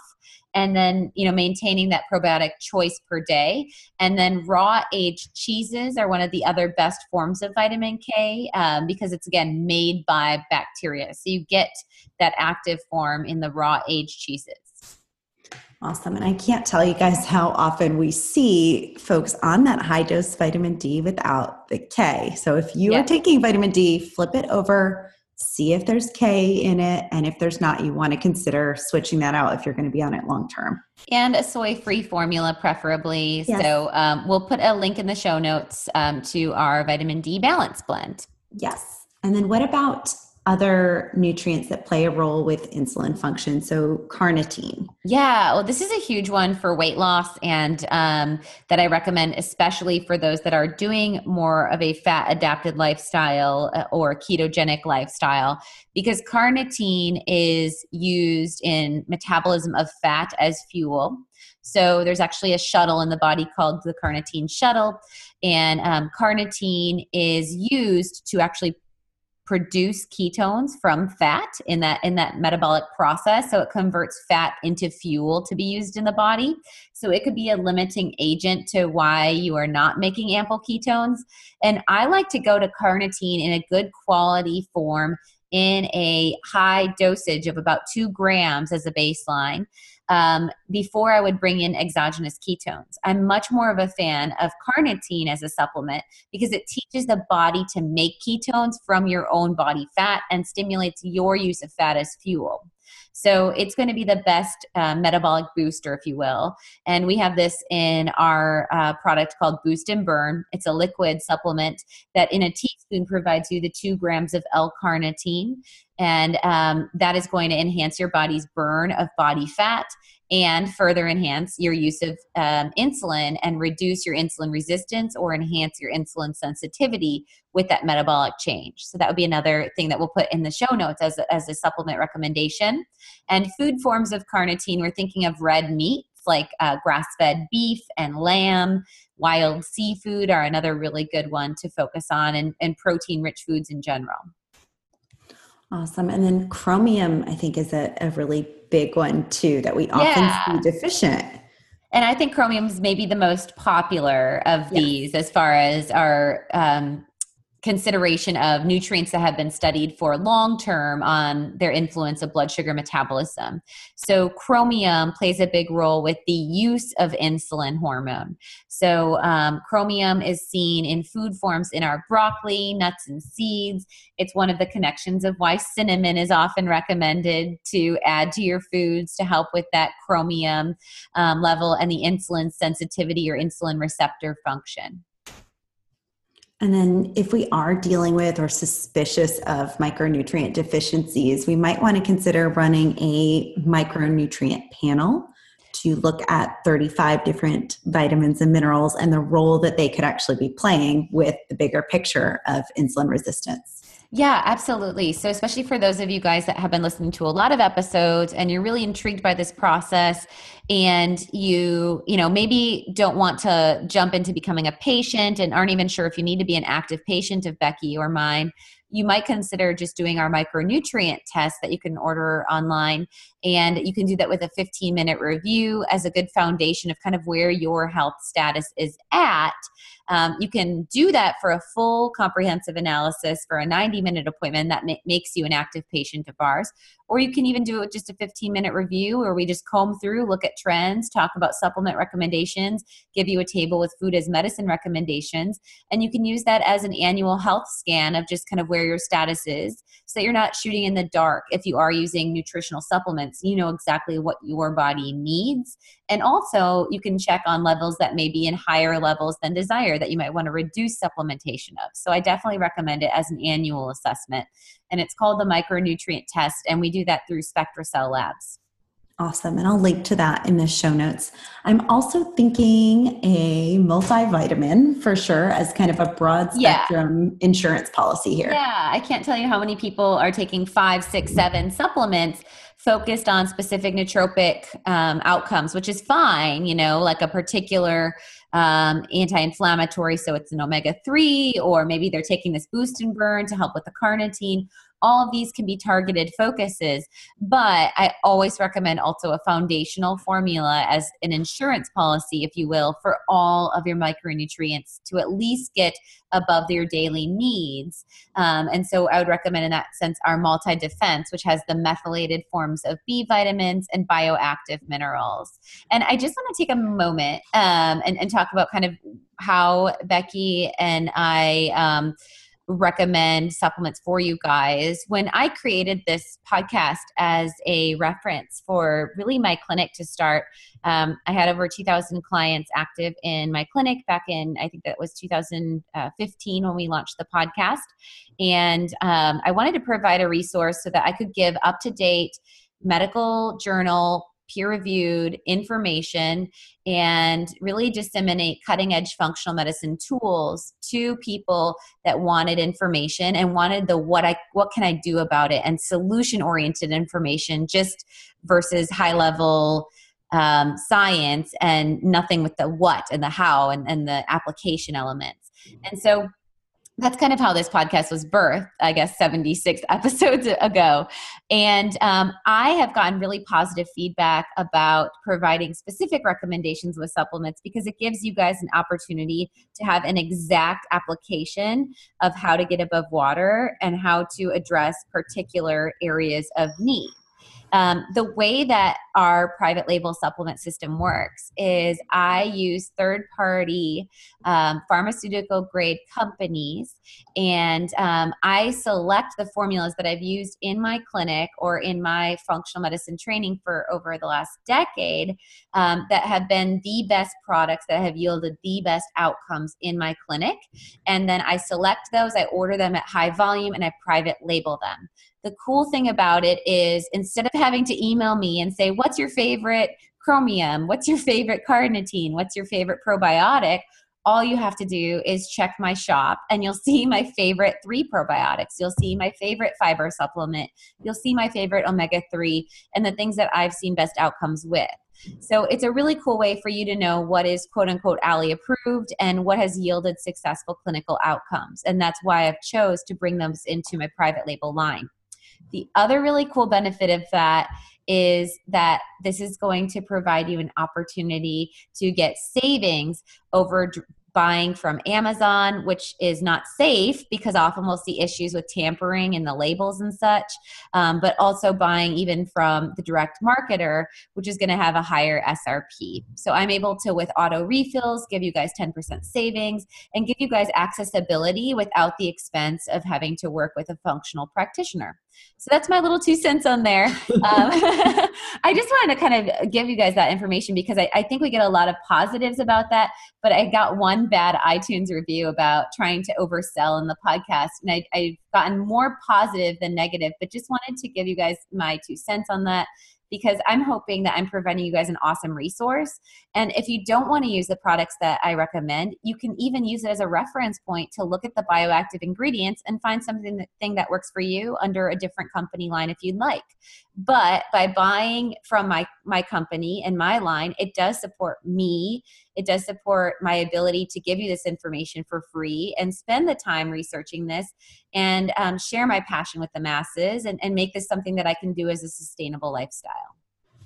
and then you know maintaining that probiotic choice per day and then raw aged cheeses are one of the other best forms of vitamin k um, because it's again made by bacteria so you get that active form in the raw aged cheeses Awesome. And I can't tell you guys how often we see folks on that high dose vitamin D without the K. So if you yeah. are taking vitamin D, flip it over, see if there's K in it. And if there's not, you want to consider switching that out if you're going to be on it long term. And a soy free formula, preferably. Yes. So um, we'll put a link in the show notes um, to our vitamin D balance blend. Yes. And then what about other nutrients that play a role with insulin function. So, carnitine. Yeah, well, this is a huge one for weight loss, and um, that I recommend, especially for those that are doing more of a fat adapted lifestyle uh, or ketogenic lifestyle, because carnitine is used in metabolism of fat as fuel. So there's actually a shuttle in the body called the carnitine shuttle, and um, carnitine is used to actually produce ketones from fat in that in that metabolic process. So it converts fat into fuel to be used in the body. So it could be a limiting agent to why you are not making ample ketones. And i like to go to carnitine in a good quality form in a high dosage of about two grams as a baseline um, before I would bring in exogenous ketones. I'm much more of a fan of carnitine as a supplement because it teaches the body to make ketones from your own body fat and stimulates your use of fat as fuel. So it's going to be the best uh, metabolic booster, if you will. And we have this in our uh, product called Boost and Burn. It's a liquid supplement that in a teaspoon provides you the two grams of L-carnitine. And um, that is going to enhance your body's burn of body fat and further enhance your use of um, insulin and reduce your insulin resistance or enhance your insulin sensitivity with that metabolic change. So that would be another thing that we'll put in the show notes as a, as a supplement recommendation. And food forms of carnitine, we're thinking of red meats like uh, grass fed beef and lamb. Wild seafood are another really good one to focus on, and, and protein rich foods in general. Awesome. And then chromium, I think, is a, a really big one too that we often yeah. see deficient. And I think chromium is maybe the most popular of yes. these as far as our um, consideration of nutrients that have been studied for long term on their influence of blood sugar metabolism. So, chromium plays a big role with the use of insulin hormone. So, um, chromium is seen in food forms in our broccoli, nuts, and seeds. It's one of the connections of why cinnamon is often recommended to add to your foods to help with that chromium um, level and the insulin sensitivity or insulin receptor function. And then, if we are dealing with or suspicious of micronutrient deficiencies, we might want to consider running a micronutrient panel to look at 35 different vitamins and minerals and the role that they could actually be playing with the bigger picture of insulin resistance. Yeah, absolutely. So, especially for those of you guys that have been listening to a lot of episodes and you're really intrigued by this process and you, you know, maybe don't want to jump into becoming a patient and aren't even sure if you need to be an active patient of Becky or mine, you might consider just doing our micronutrient test that you can order online. And you can do that with a 15 minute review as a good foundation of kind of where your health status is at. Um, you can do that for a full comprehensive analysis for a 90 minute appointment that ma- makes you an active patient of ours. Or you can even do it with just a 15 minute review where we just comb through, look at trends, talk about supplement recommendations, give you a table with food as medicine recommendations. And you can use that as an annual health scan of just kind of where your status is so that you're not shooting in the dark. If you are using nutritional supplements, you know exactly what your body needs. And also, you can check on levels that may be in higher levels than desire that you might want to reduce supplementation of. So, I definitely recommend it as an annual assessment and it's called the micronutrient test and we do that through spectracell labs Awesome. And I'll link to that in the show notes. I'm also thinking a multivitamin for sure as kind of a broad spectrum yeah. insurance policy here. Yeah. I can't tell you how many people are taking five, six, seven supplements focused on specific nootropic um, outcomes, which is fine, you know, like a particular um, anti-inflammatory so it's an omega-3 or maybe they're taking this boost and burn to help with the carnitine all of these can be targeted focuses but i always recommend also a foundational formula as an insurance policy if you will for all of your micronutrients to at least get above their daily needs. Um, and so i would recommend in that sense our multi defense which has the methylated forms of b vitamins and bioactive minerals. And i just want to take a moment um, and, and talk about kind of how becky and i um, recommend supplements for you guys. When I created this podcast as a reference for really my clinic to start, um, I had over 2,000 clients active in my clinic back in, I think that was 2015 when we launched the podcast. And um, I wanted to provide a resource so that I could give up to date medical journal peer reviewed information and really disseminate cutting edge functional medicine tools to people that wanted information and wanted the what I what can I do about it and solution oriented information just versus high level um, science and nothing with the what and the how and, and the application elements. And so that's kind of how this podcast was birthed, I guess, 76 <laughs> episodes ago. And um, I have gotten really positive feedback about providing specific recommendations with supplements because it gives you guys an opportunity to have an exact application of how to get above water and how to address particular areas of need. Um, the way that our private label supplement system works is I use third party um, pharmaceutical grade companies and um, I select the formulas that I've used in my clinic or in my functional medicine training for over the last decade um, that have been the best products that have yielded the best outcomes in my clinic. And then I select those, I order them at high volume, and I private label them the cool thing about it is instead of having to email me and say, What's your favorite chromium? What's your favorite carnitine? What's your favorite probiotic? All you have to do is check my shop and you'll see my favorite three probiotics. You'll see my favorite fiber supplement. You'll see my favorite omega 3 and the things that I've seen best outcomes with. So it's a really cool way for you to know what is quote unquote Ali approved and what has yielded successful clinical outcomes. And that's why I've chose to bring those into my private label line. The other really cool benefit of that is that this is going to provide you an opportunity to get savings over buying from Amazon, which is not safe because often we'll see issues with tampering in the labels and such, um, but also buying even from the direct marketer, which is going to have a higher SRP. So I'm able to, with auto refills, give you guys 10% savings and give you guys accessibility without the expense of having to work with a functional practitioner. So that's my little two cents on there. <laughs> Um, <laughs> I just wanted to kind of give you guys that information because I, I, think we get a lot of positives about that. But I got one bad iTunes review about trying to oversell in the podcast, and I, I've gotten more positive than negative. But just wanted to give you guys my two cents on that because I'm hoping that I'm providing you guys an awesome resource. And if you don't want to use the products that I recommend, you can even use it as a reference point to look at the bioactive ingredients and find something that, thing that works for you under a different company line if you'd like. But by buying from my my company and my line, it does support me. It does support my ability to give you this information for free and spend the time researching this and um, share my passion with the masses and, and make this something that I can do as a sustainable lifestyle.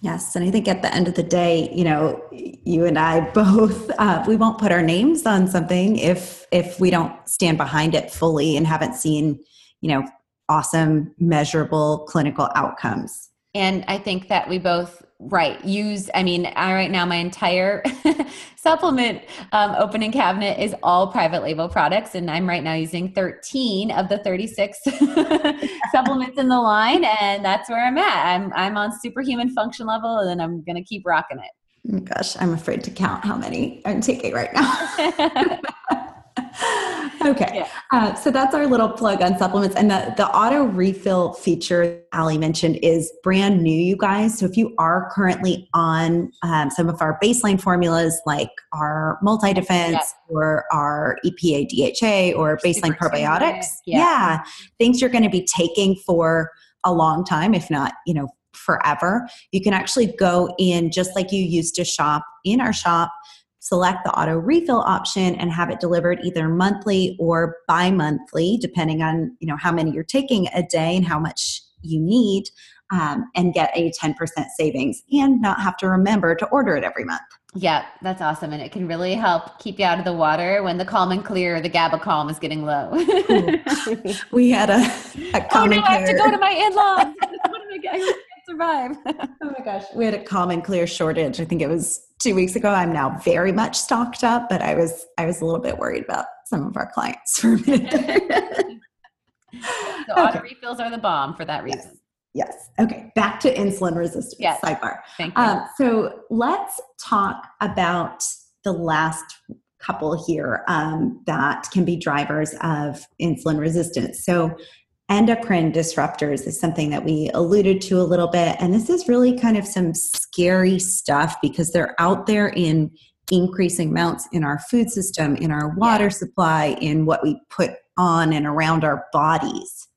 Yes, and I think at the end of the day, you know, you and I both uh, we won't put our names on something if if we don't stand behind it fully and haven't seen, you know, awesome measurable clinical outcomes. And I think that we both right use i mean I, right now my entire <laughs> supplement um, opening cabinet is all private label products and i'm right now using 13 of the 36 <laughs> supplements in the line and that's where i'm at. I'm i'm on superhuman function level and i'm gonna keep rocking it. Oh gosh i'm afraid to count how many i'm taking right now <laughs> <laughs> okay. Yeah. Uh, so that's our little plug on supplements. And the, the auto refill feature Ali mentioned is brand new, you guys. So if you are currently on um, some of our baseline formulas like our multi defense or our EPA DHA or baseline Super probiotics, yeah. yeah, things you're going to be taking for a long time, if not, you know, forever. You can actually go in just like you used to shop in our shop select the auto refill option and have it delivered either monthly or bi-monthly depending on you know how many you're taking a day and how much you need um, and get a 10% savings and not have to remember to order it every month yeah that's awesome and it can really help keep you out of the water when the calm and clear the GABA calm is getting low <laughs> we had a, a oh no i have to go to my in-laws <laughs> what am i survive. <laughs> oh my gosh. We had a calm and clear shortage. I think it was two weeks ago. I'm now very much stocked up, but I was I was a little bit worried about some of our clients for a minute. <laughs> so auto refills are the bomb for that reason. Yes. yes. Okay. Back to insulin resistance. Yes. Sidebar. Thank you. Um, so let's talk about the last couple here um, that can be drivers of insulin resistance. So endocrine disruptors is something that we alluded to a little bit. And this is really kind of some scary stuff because they're out there in increasing amounts in our food system, in our water yeah. supply, in what we put on and around our bodies.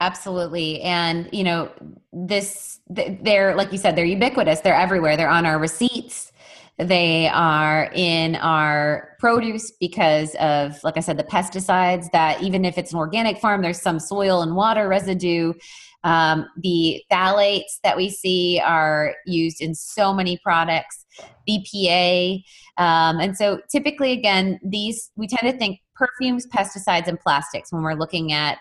Absolutely. And, you know, this, they're, like you said, they're ubiquitous. They're everywhere. They're on our receipts. They are in our produce because of, like I said, the pesticides that even if it's an organic farm, there's some soil and water residue. Um, the phthalates that we see are used in so many products, BPA. Um, and so typically, again, these, we tend to think perfumes, pesticides, and plastics when we're looking at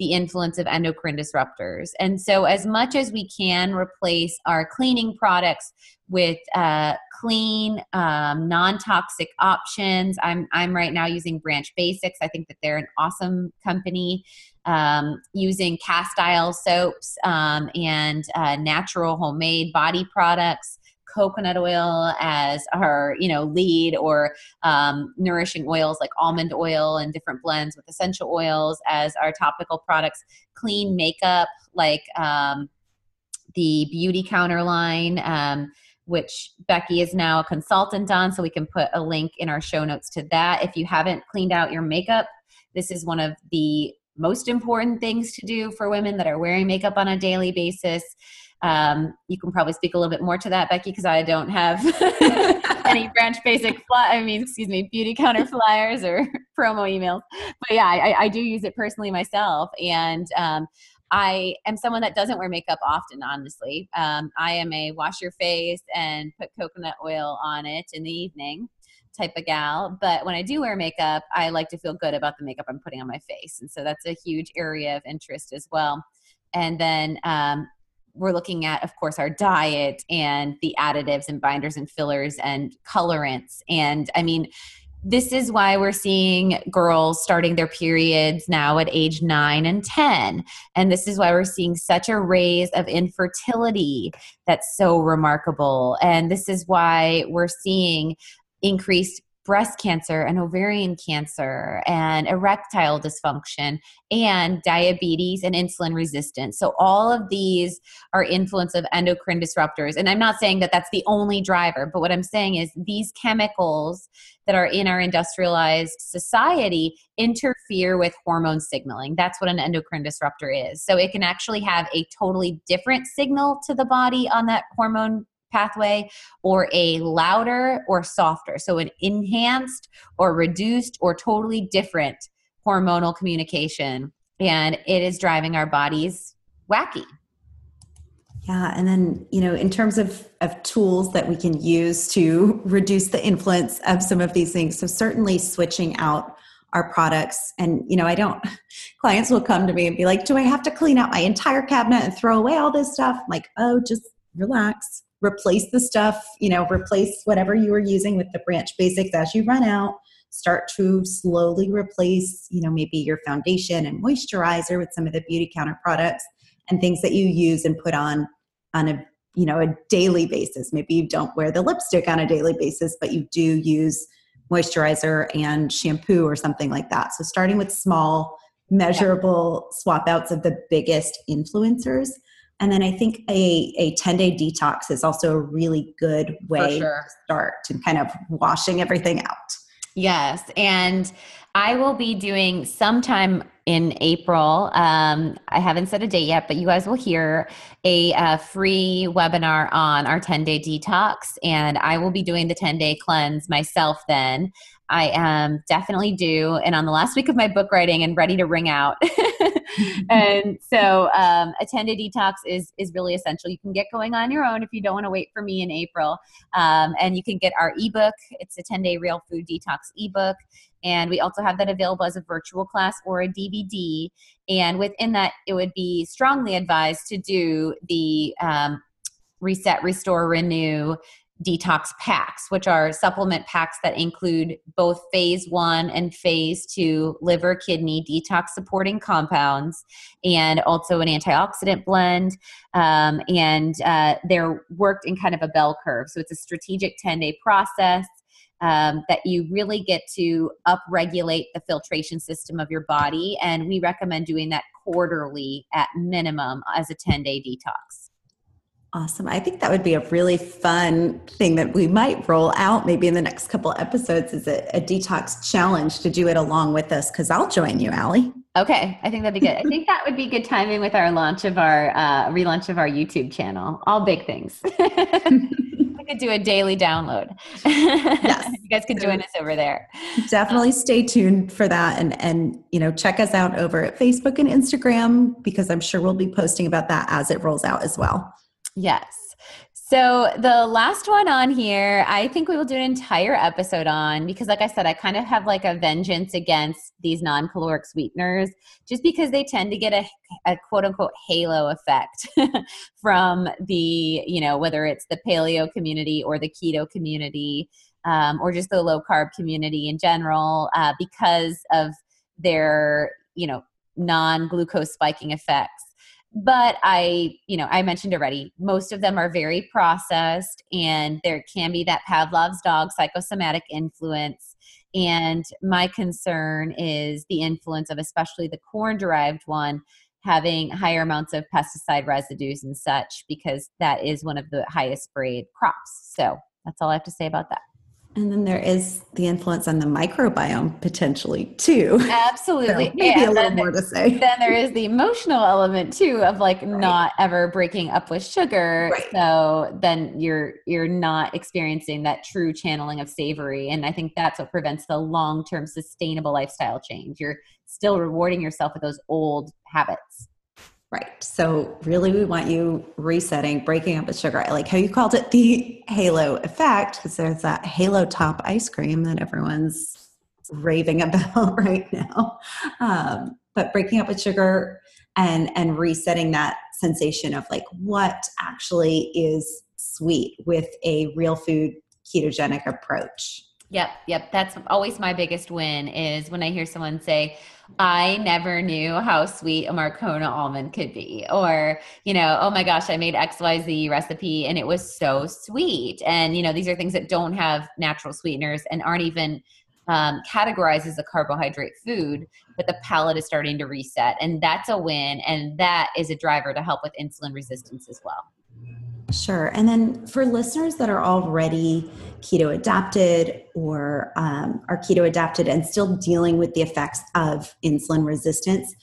the influence of endocrine disruptors. And so, as much as we can replace our cleaning products with uh, clean, um, non toxic options, I'm, I'm right now using Branch Basics. I think that they're an awesome company. Um, using castile soaps um, and uh, natural homemade body products coconut oil as our you know lead or um, nourishing oils like almond oil and different blends with essential oils as our topical products. Clean makeup like um, the Beautycounter line um, which becky is now a consultant on so we can put a link in our show notes to that. If you haven't cleaned out your makeup this is one of the most important things to do for women that are wearing makeup on a daily basis um, you can probably speak a little bit more to that, Becky, because I don't have <laughs> any <laughs> branch basic fly. I mean, excuse me, beauty counter flyers or <laughs> promo emails. But yeah, I, I do use it personally myself, and um, I am someone that doesn't wear makeup often. Honestly, um, I am a wash your face and put coconut oil on it in the evening type of gal. But when I do wear makeup, I like to feel good about the makeup I'm putting on my face, and so that's a huge area of interest as well. And then um, we're looking at, of course, our diet and the additives and binders and fillers and colorants. And I mean, this is why we're seeing girls starting their periods now at age 9 and 10 and this is why we're seeing such a raise of infertility that's so remarkable and this is why we're seeing increased breast cancer and ovarian cancer and erectile dysfunction and diabetes and insulin resistance. So, all of these are influence of endocrine disruptors. And I'm not saying that that's the only driver, but what I'm saying is these chemicals that are in our industrialized society interfere with hormone signaling. That's what an endocrine disruptor is. So, it can actually have a totally different signal to the body on that hormone pathway or a louder or softer. So, an enhanced or reduced or totally different hormonal communication. And it is driving our bodies wacky. Yeah, and then you know, in terms of of tools that we can use to <laughs> reduce the influence of some of these things, so certainly switching out our products. And you know, I don't. <laughs> Clients will come to me and be like, "Do I have to clean out my entire cabinet and throw away all this stuff?" I'm like, "Oh, just relax replace the stuff, you know, replace whatever you were using with the branch basics as you run out. Start to slowly replace, you know, maybe your foundation and moisturizer with some of the Beautycounter products and things that you use and put on on a you know a daily basis. Maybe you don't wear the lipstick on a daily basis, but you do use moisturizer and shampoo or something like that. So starting with small measurable swap outs of the biggest influencers and then I think a, a 10 day detox is also a really good way sure. to start and kind of washing everything out. Yes. And I will be doing sometime in April. Um, I haven't set a date yet, but you guys will hear a, a free webinar on our 10 day detox. And I will be doing the 10 day cleanse myself then. I am definitely due and on the last week of my book writing and ready to ring out. <laughs> and so um, a detox is is really essential. You can get going on your own if you don't want to wait for me in April. Um, and you can get our ebook. It's a 10 day real food detox ebook. And we also have that available as a virtual class or a DVD. And within that, it would be strongly advised to do the um, reset, restore, renew detox packs, which are supplement packs that include both phase one and phase two liver kidney detox supporting compounds and also an antioxidant blend. Um, and uh, they're worked in kind of a bell curve. So it's a strategic 10 day process. Um, that you really get to upregulate the filtration system of your body. And we recommend doing that quarterly at minimum as a 10 day detox. Awesome. I think that would be a really fun thing that we might roll out maybe in the next couple episodes is a, a detox challenge to do it along with us because I'll join you, Ali. Okay, I think that'd be good. I think that would be good timing with our launch of our uh, relaunch of our YouTube channel. All big things. <laughs> we could do a daily download. Yes, <laughs> you guys could join us over there. Definitely stay tuned for that, and and you know check us out over at Facebook and Instagram because I'm sure we'll be posting about that as it rolls out as well. Yes. So the last one on here, I think we will do an entire episode on because, like I said, I kind of have like a vengeance against these non-caloric sweeteners, just because they tend to get a, a quote unquote halo effect <laughs> from the, you know, whether it's the paleo community or the keto community, um, or just the low carb community in general, uh, because of their, you know, non-glucose spiking effects but i you know i mentioned already most of them are very processed and there can be that pavlov's dog psychosomatic influence. And my concern is the influence of especially the corn derived one having higher amounts of pesticide residues and such because that is one of the highest sprayed crops. So that's all i have to say about that and then there is the influence on the microbiome potentially too. <laughs> Absolutely. So maybe yeah, a little more to say. Then there is the emotional element too of like right. not ever breaking up with sugar. Right. So then you're you're not experiencing that true channeling of savory. And I think that's what prevents the long-term sustainable lifestyle change. You're still rewarding yourself with those old habits. Right. So really we want you resetting, breaking up with sugar. I like how you called it the halo effect because there's that halo top ice cream that everyone's raving <laughs> about right now. Um, but breaking up with sugar and and resetting that sensation of like what actually is sweet with a real food ketogenic approach. Yep, yep. That's always my biggest win is when I hear someone say, I never knew how sweet a Marcona almond could be. Or, you know, oh my gosh, I made XYZ recipe and it was so sweet. And, you know, these are things that don't have natural sweeteners and aren't even um, categorized as a carbohydrate food, but the palate is starting to reset. And that's a win. And that is a driver to help with insulin resistance as well. Sure. And then for listeners that are already keto adapted or um, are keto adapted and still dealing with the effects of insulin resistance,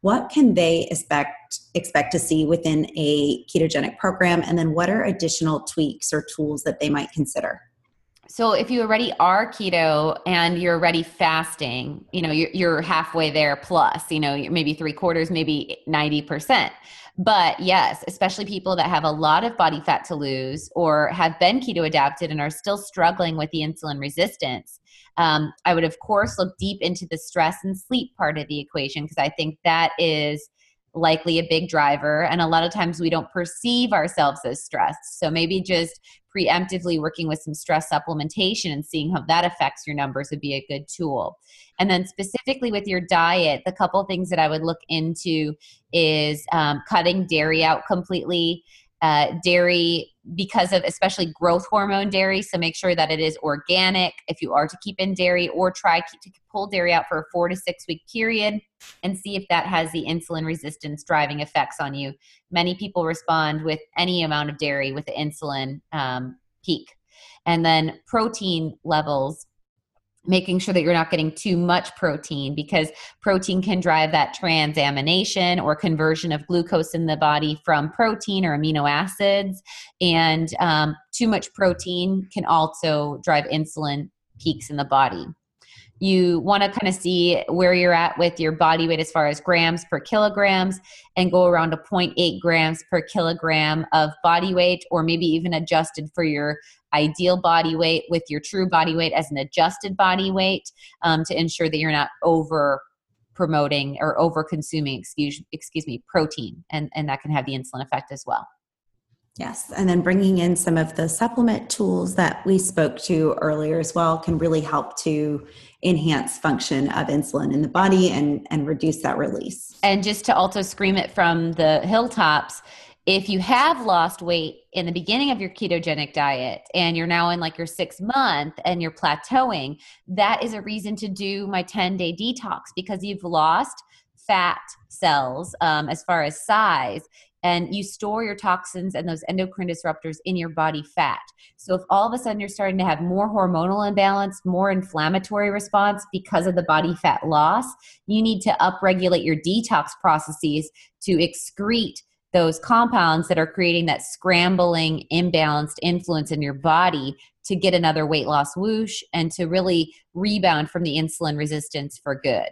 what can they expect expect to see within a ketogenic program? And then what are additional tweaks or tools that they might consider? So if you already are keto and you're already fasting, you know, you're, you're halfway there plus, you know, maybe three quarters, maybe 90%. But yes, especially people that have a lot of body fat to lose or have been keto adapted and are still struggling with the insulin resistance. Um, I would, of course, look deep into the stress and sleep part of the equation because I think that is likely a big driver. And a lot of times we don't perceive ourselves as stressed. So maybe just preemptively working with some stress supplementation and seeing how that affects your numbers would be a good tool. And then specifically with your diet, the couple things that I would look into is um, cutting dairy out completely. Uh, dairy because of especially growth hormone dairy. So make sure that it is organic if you are to keep in dairy, or try to pull dairy out for a four to six week period and see if that has the insulin resistance driving effects on you. Many people respond with any amount of dairy with the insulin um, peak. And then protein levels making sure that you're not getting too much protein because protein can drive that transamination or conversion of glucose in the body from protein or amino acids. And um, too much protein can also drive insulin peaks in the body you want to kind of see where you're at with your body weight as far as grams per kilograms and go around to 0.8 grams per kilogram of body weight or maybe even adjusted for your ideal body weight with your true body weight as an adjusted body weight um, to ensure that you're not over promoting or over consuming excuse excuse me protein and and that can have the insulin effect as well Yes, and then bringing in some of the supplement tools that we spoke to earlier as well can really help to enhance function of insulin in the body and and reduce that release. And just to also scream it from the hilltops, if you have lost weight in the beginning of your ketogenic diet and you're now in like your six month and you're plateauing, that is a reason to do my 10 day detox because you've lost fat cells um, as far as size and you store your toxins and those endocrine disruptors in your body fat. So if all of a sudden you're starting to have more hormonal imbalance, more inflammatory response because of the body fat loss, you need to upregulate your detox processes to excrete those compounds that are creating that scrambling, imbalanced influence in your body to get another weight loss whoosh and to really rebound from the insulin resistance for good.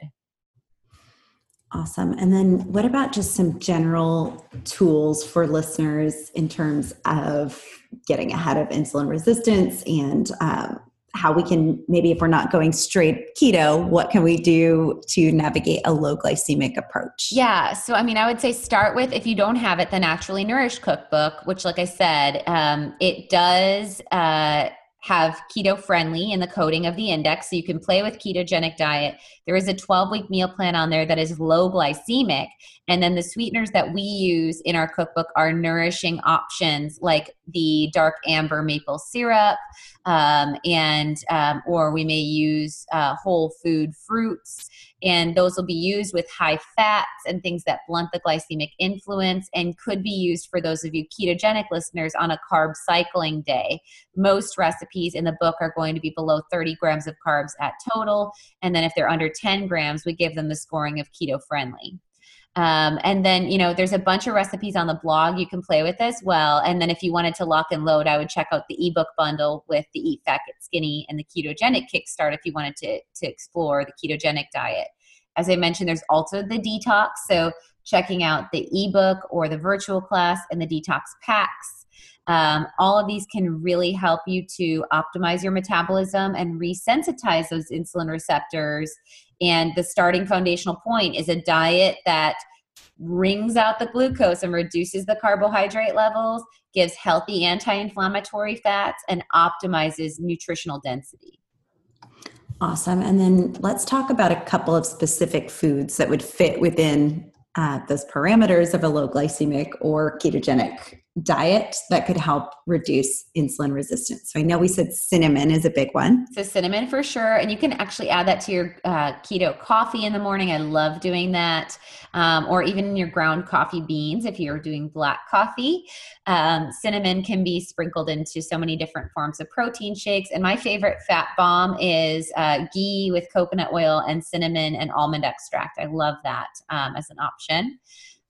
Awesome. And then what about just some general tools for listeners in terms of getting ahead of insulin resistance and um, how we can maybe if we're not going straight keto what can we do to navigate a low glycemic approach? Yeah so i mean i would say start with if you don't have it the naturally nourished cookbook which like i said um, it does uh, have keto friendly in the coding of the index so you can play with ketogenic diet. There is a 12 week meal plan on there that is low glycemic and then the sweeteners that we use in our cookbook are nourishing options like the dark amber maple syrup um, and um, or we may use uh, whole food fruits and those will be used with high fats and things that blunt the glycemic influence and could be used for those of you ketogenic listeners on a carb cycling day. Most recipes in the book are going to be below 30 grams of carbs at total, and then if they're under 10 grams, we give them the scoring of keto friendly. Um, and then, you know, there's a bunch of recipes on the blog you can play with as well. And then if you wanted to lock and load, I would check out the ebook bundle with the Eat Fat Get Skinny and the Ketogenic Kickstart if you wanted to, to explore the ketogenic diet. As I mentioned, there's also the detox. So checking out the ebook or the virtual class and the detox packs. Um, all of these can really help you to optimize your metabolism and resensitize those insulin receptors and the starting foundational point is a diet that wrings out the glucose and reduces the carbohydrate levels, gives healthy anti inflammatory fats, and optimizes nutritional density. Awesome. And then let's talk about a couple of specific foods that would fit within uh, those parameters of a low glycemic or ketogenic diet that could help reduce insulin resistance. So I know we said cinnamon is a big one. So cinnamon for sure, and you can actually add that to your uh, keto coffee in the morning. I love doing that, um, or even your ground coffee beans if you're doing black coffee. Um, cinnamon can be sprinkled into so many different forms of protein shakes, and my favorite fat bomb is uh, ghee with coconut oil and cinnamon and almond extract. I love that um, as an option.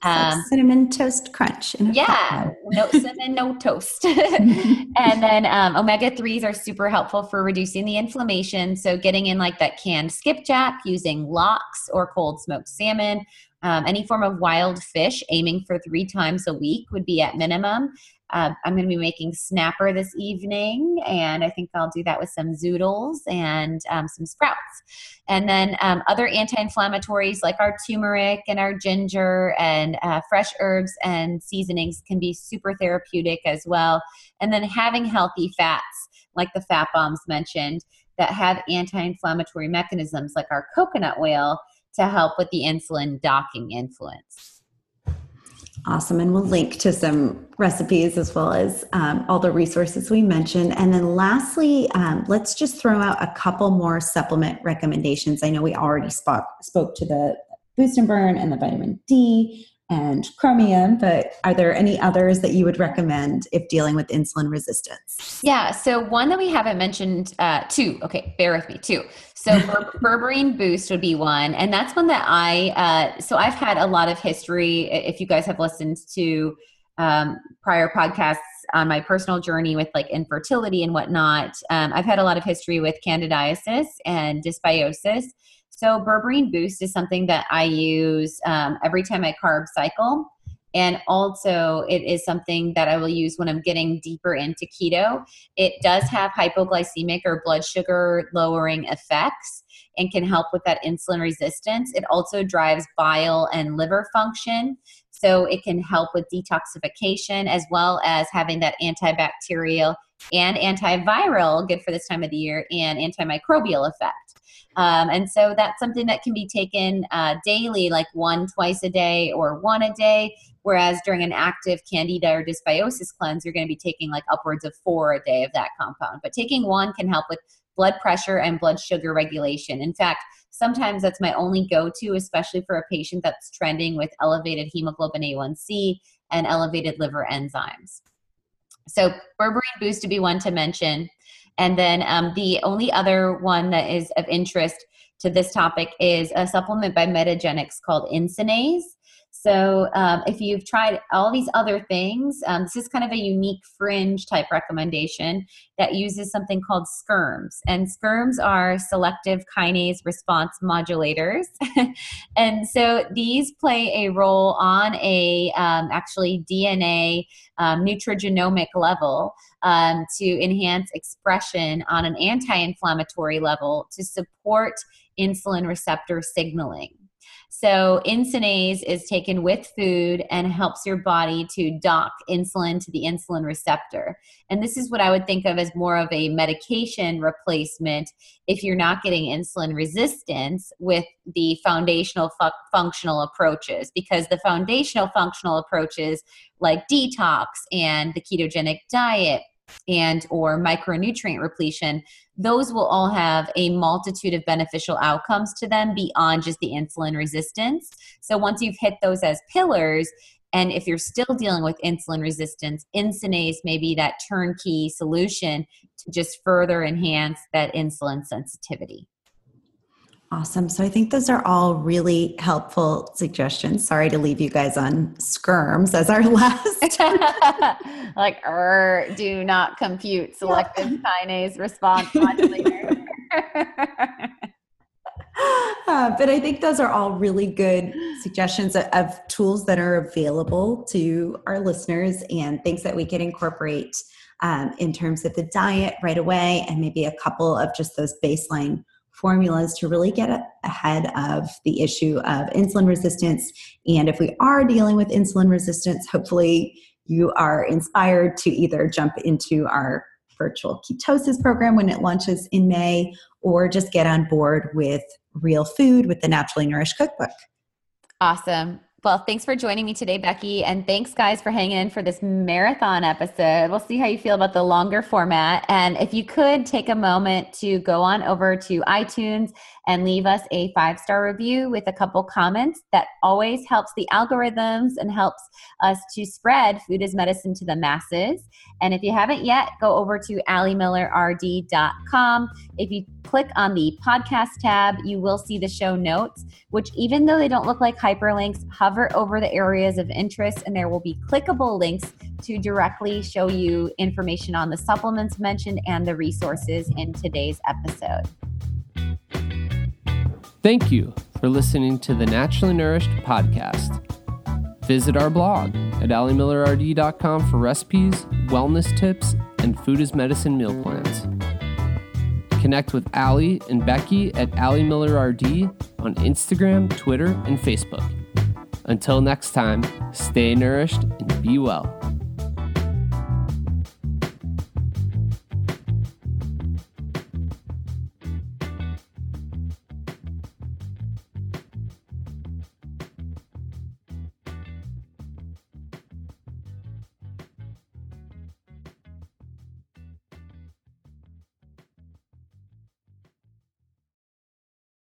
Um, like cinnamon toast crunch. yeah, no cinnamon, no <laughs> toast. <laughs> <laughs> and then um, omega 3s are super helpful for reducing the inflammation. So, getting in like that canned skipjack, using lox or cold smoked salmon, um, any form of wild fish, aiming for three times a week would be at minimum. Uh, I'm going to be making snapper this evening, and I think I'll do that with some zoodles and um, some sprouts. And then um, other anti inflammatories like our turmeric and our ginger and uh, fresh herbs and seasonings can be super therapeutic as well. And then having healthy fats like the fat bombs mentioned that have anti inflammatory mechanisms like our coconut oil to help with the insulin docking influence. Awesome. And we'll link to some recipes as well as um, all the resources we mentioned. And then lastly, um, let's just throw out a couple more supplement recommendations. I know we already spoke, spoke to the boost and burn and the vitamin D and chromium, but are there any others that you would recommend if dealing with insulin resistance? Yeah, so one that we haven't mentioned, uh, two, okay, bear with me, two. So berberine boost would be one, and that's one that I, uh, so I've had a lot of history. If you guys have listened to um, prior podcasts on my personal journey with like infertility and whatnot, um, I've had a lot of history with candidiasis and dysbiosis. So berberine boost is something that I use um, every time I carb cycle. And also, it is something that I will use when I'm getting deeper into keto. It does have hypoglycemic or blood sugar lowering effects and can help with that insulin resistance. It also drives bile and liver function. So it can help with detoxification as well as having that antibacterial and antiviral, good for this time of the year, and antimicrobial effect. Um, and so that's something that can be taken uh, daily, like one twice a day or one a day. Whereas during an active candida or dysbiosis cleanse, you're going to be taking like upwards of four a day of that compound. But taking one can help with blood pressure and blood sugar regulation. In fact, sometimes that's my only go to, especially for a patient that's trending with elevated hemoglobin A1C and elevated liver enzymes. So, berberine boost to be one to mention. And then um, the only other one that is of interest to this topic is a supplement by Metagenics called Insinase. So um, if you've tried all these other things, um, this is kind of a unique fringe type recommendation that uses something called SCRMs. And SCRMs are selective kinase response modulators. <laughs> and so these play a role on a um, actually DNA um, nutrigenomic level um, to enhance expression on an anti inflammatory level to support insulin receptor signaling. So, insulinase is taken with food and helps your body to dock insulin to the insulin receptor. And this is what I would think of as more of a medication replacement if you're not getting insulin resistance with the foundational fu- functional approaches, because the foundational functional approaches like detox and the ketogenic diet and or micronutrient repletion those will all have a multitude of beneficial outcomes to them beyond just the insulin resistance. So once you've hit those as pillars and if you're still dealing with insulin resistance insinase may be that turnkey solution to just further enhance that insulin sensitivity Awesome. So I think those are all really helpful suggestions. Sorry to leave you guys on SCRMs as our <laughs> last. <laughs> like, er, do not compute selective kinase response modulator. <laughs> Uh, but I think those are all really good suggestions of, of, tools that are available to our listeners and things that we can incorporate um, in terms of the diet right away, and maybe a couple of just those baseline formulas to really get ahead of the issue of insulin resistance. And if we are dealing with insulin resistance, hopefully you are inspired to either jump into our virtual ketosis program when it launches in May or just get on board with real food with the Naturally Nourished Cookbook. Awesome. Well, thanks for joining me today, Becky. And thanks, guys, for hanging in for this marathon episode. We'll see how you feel about the longer format. And if you could take a moment to go on over to iTunes and leave us a five star review with a couple comments. That always helps the algorithms and helps us to spread food as medicine to the masses. And if you haven't yet, go over to alimillerrd.com. If you click on the podcast tab, you will see the show notes, which, even though they don't look like hyperlinks, hover over the areas of interest and there will be clickable links to directly show you information on the supplements mentioned and the resources in today's episode. Thank you for listening to the Naturally Nourished podcast. Visit our blog at alimillerrd.com for recipes, wellness tips, and food as medicine meal plans. Connect with Ali and Becky at Ali Miller RD on Instagram, Twitter, and Facebook. Until next time, stay nourished and be well.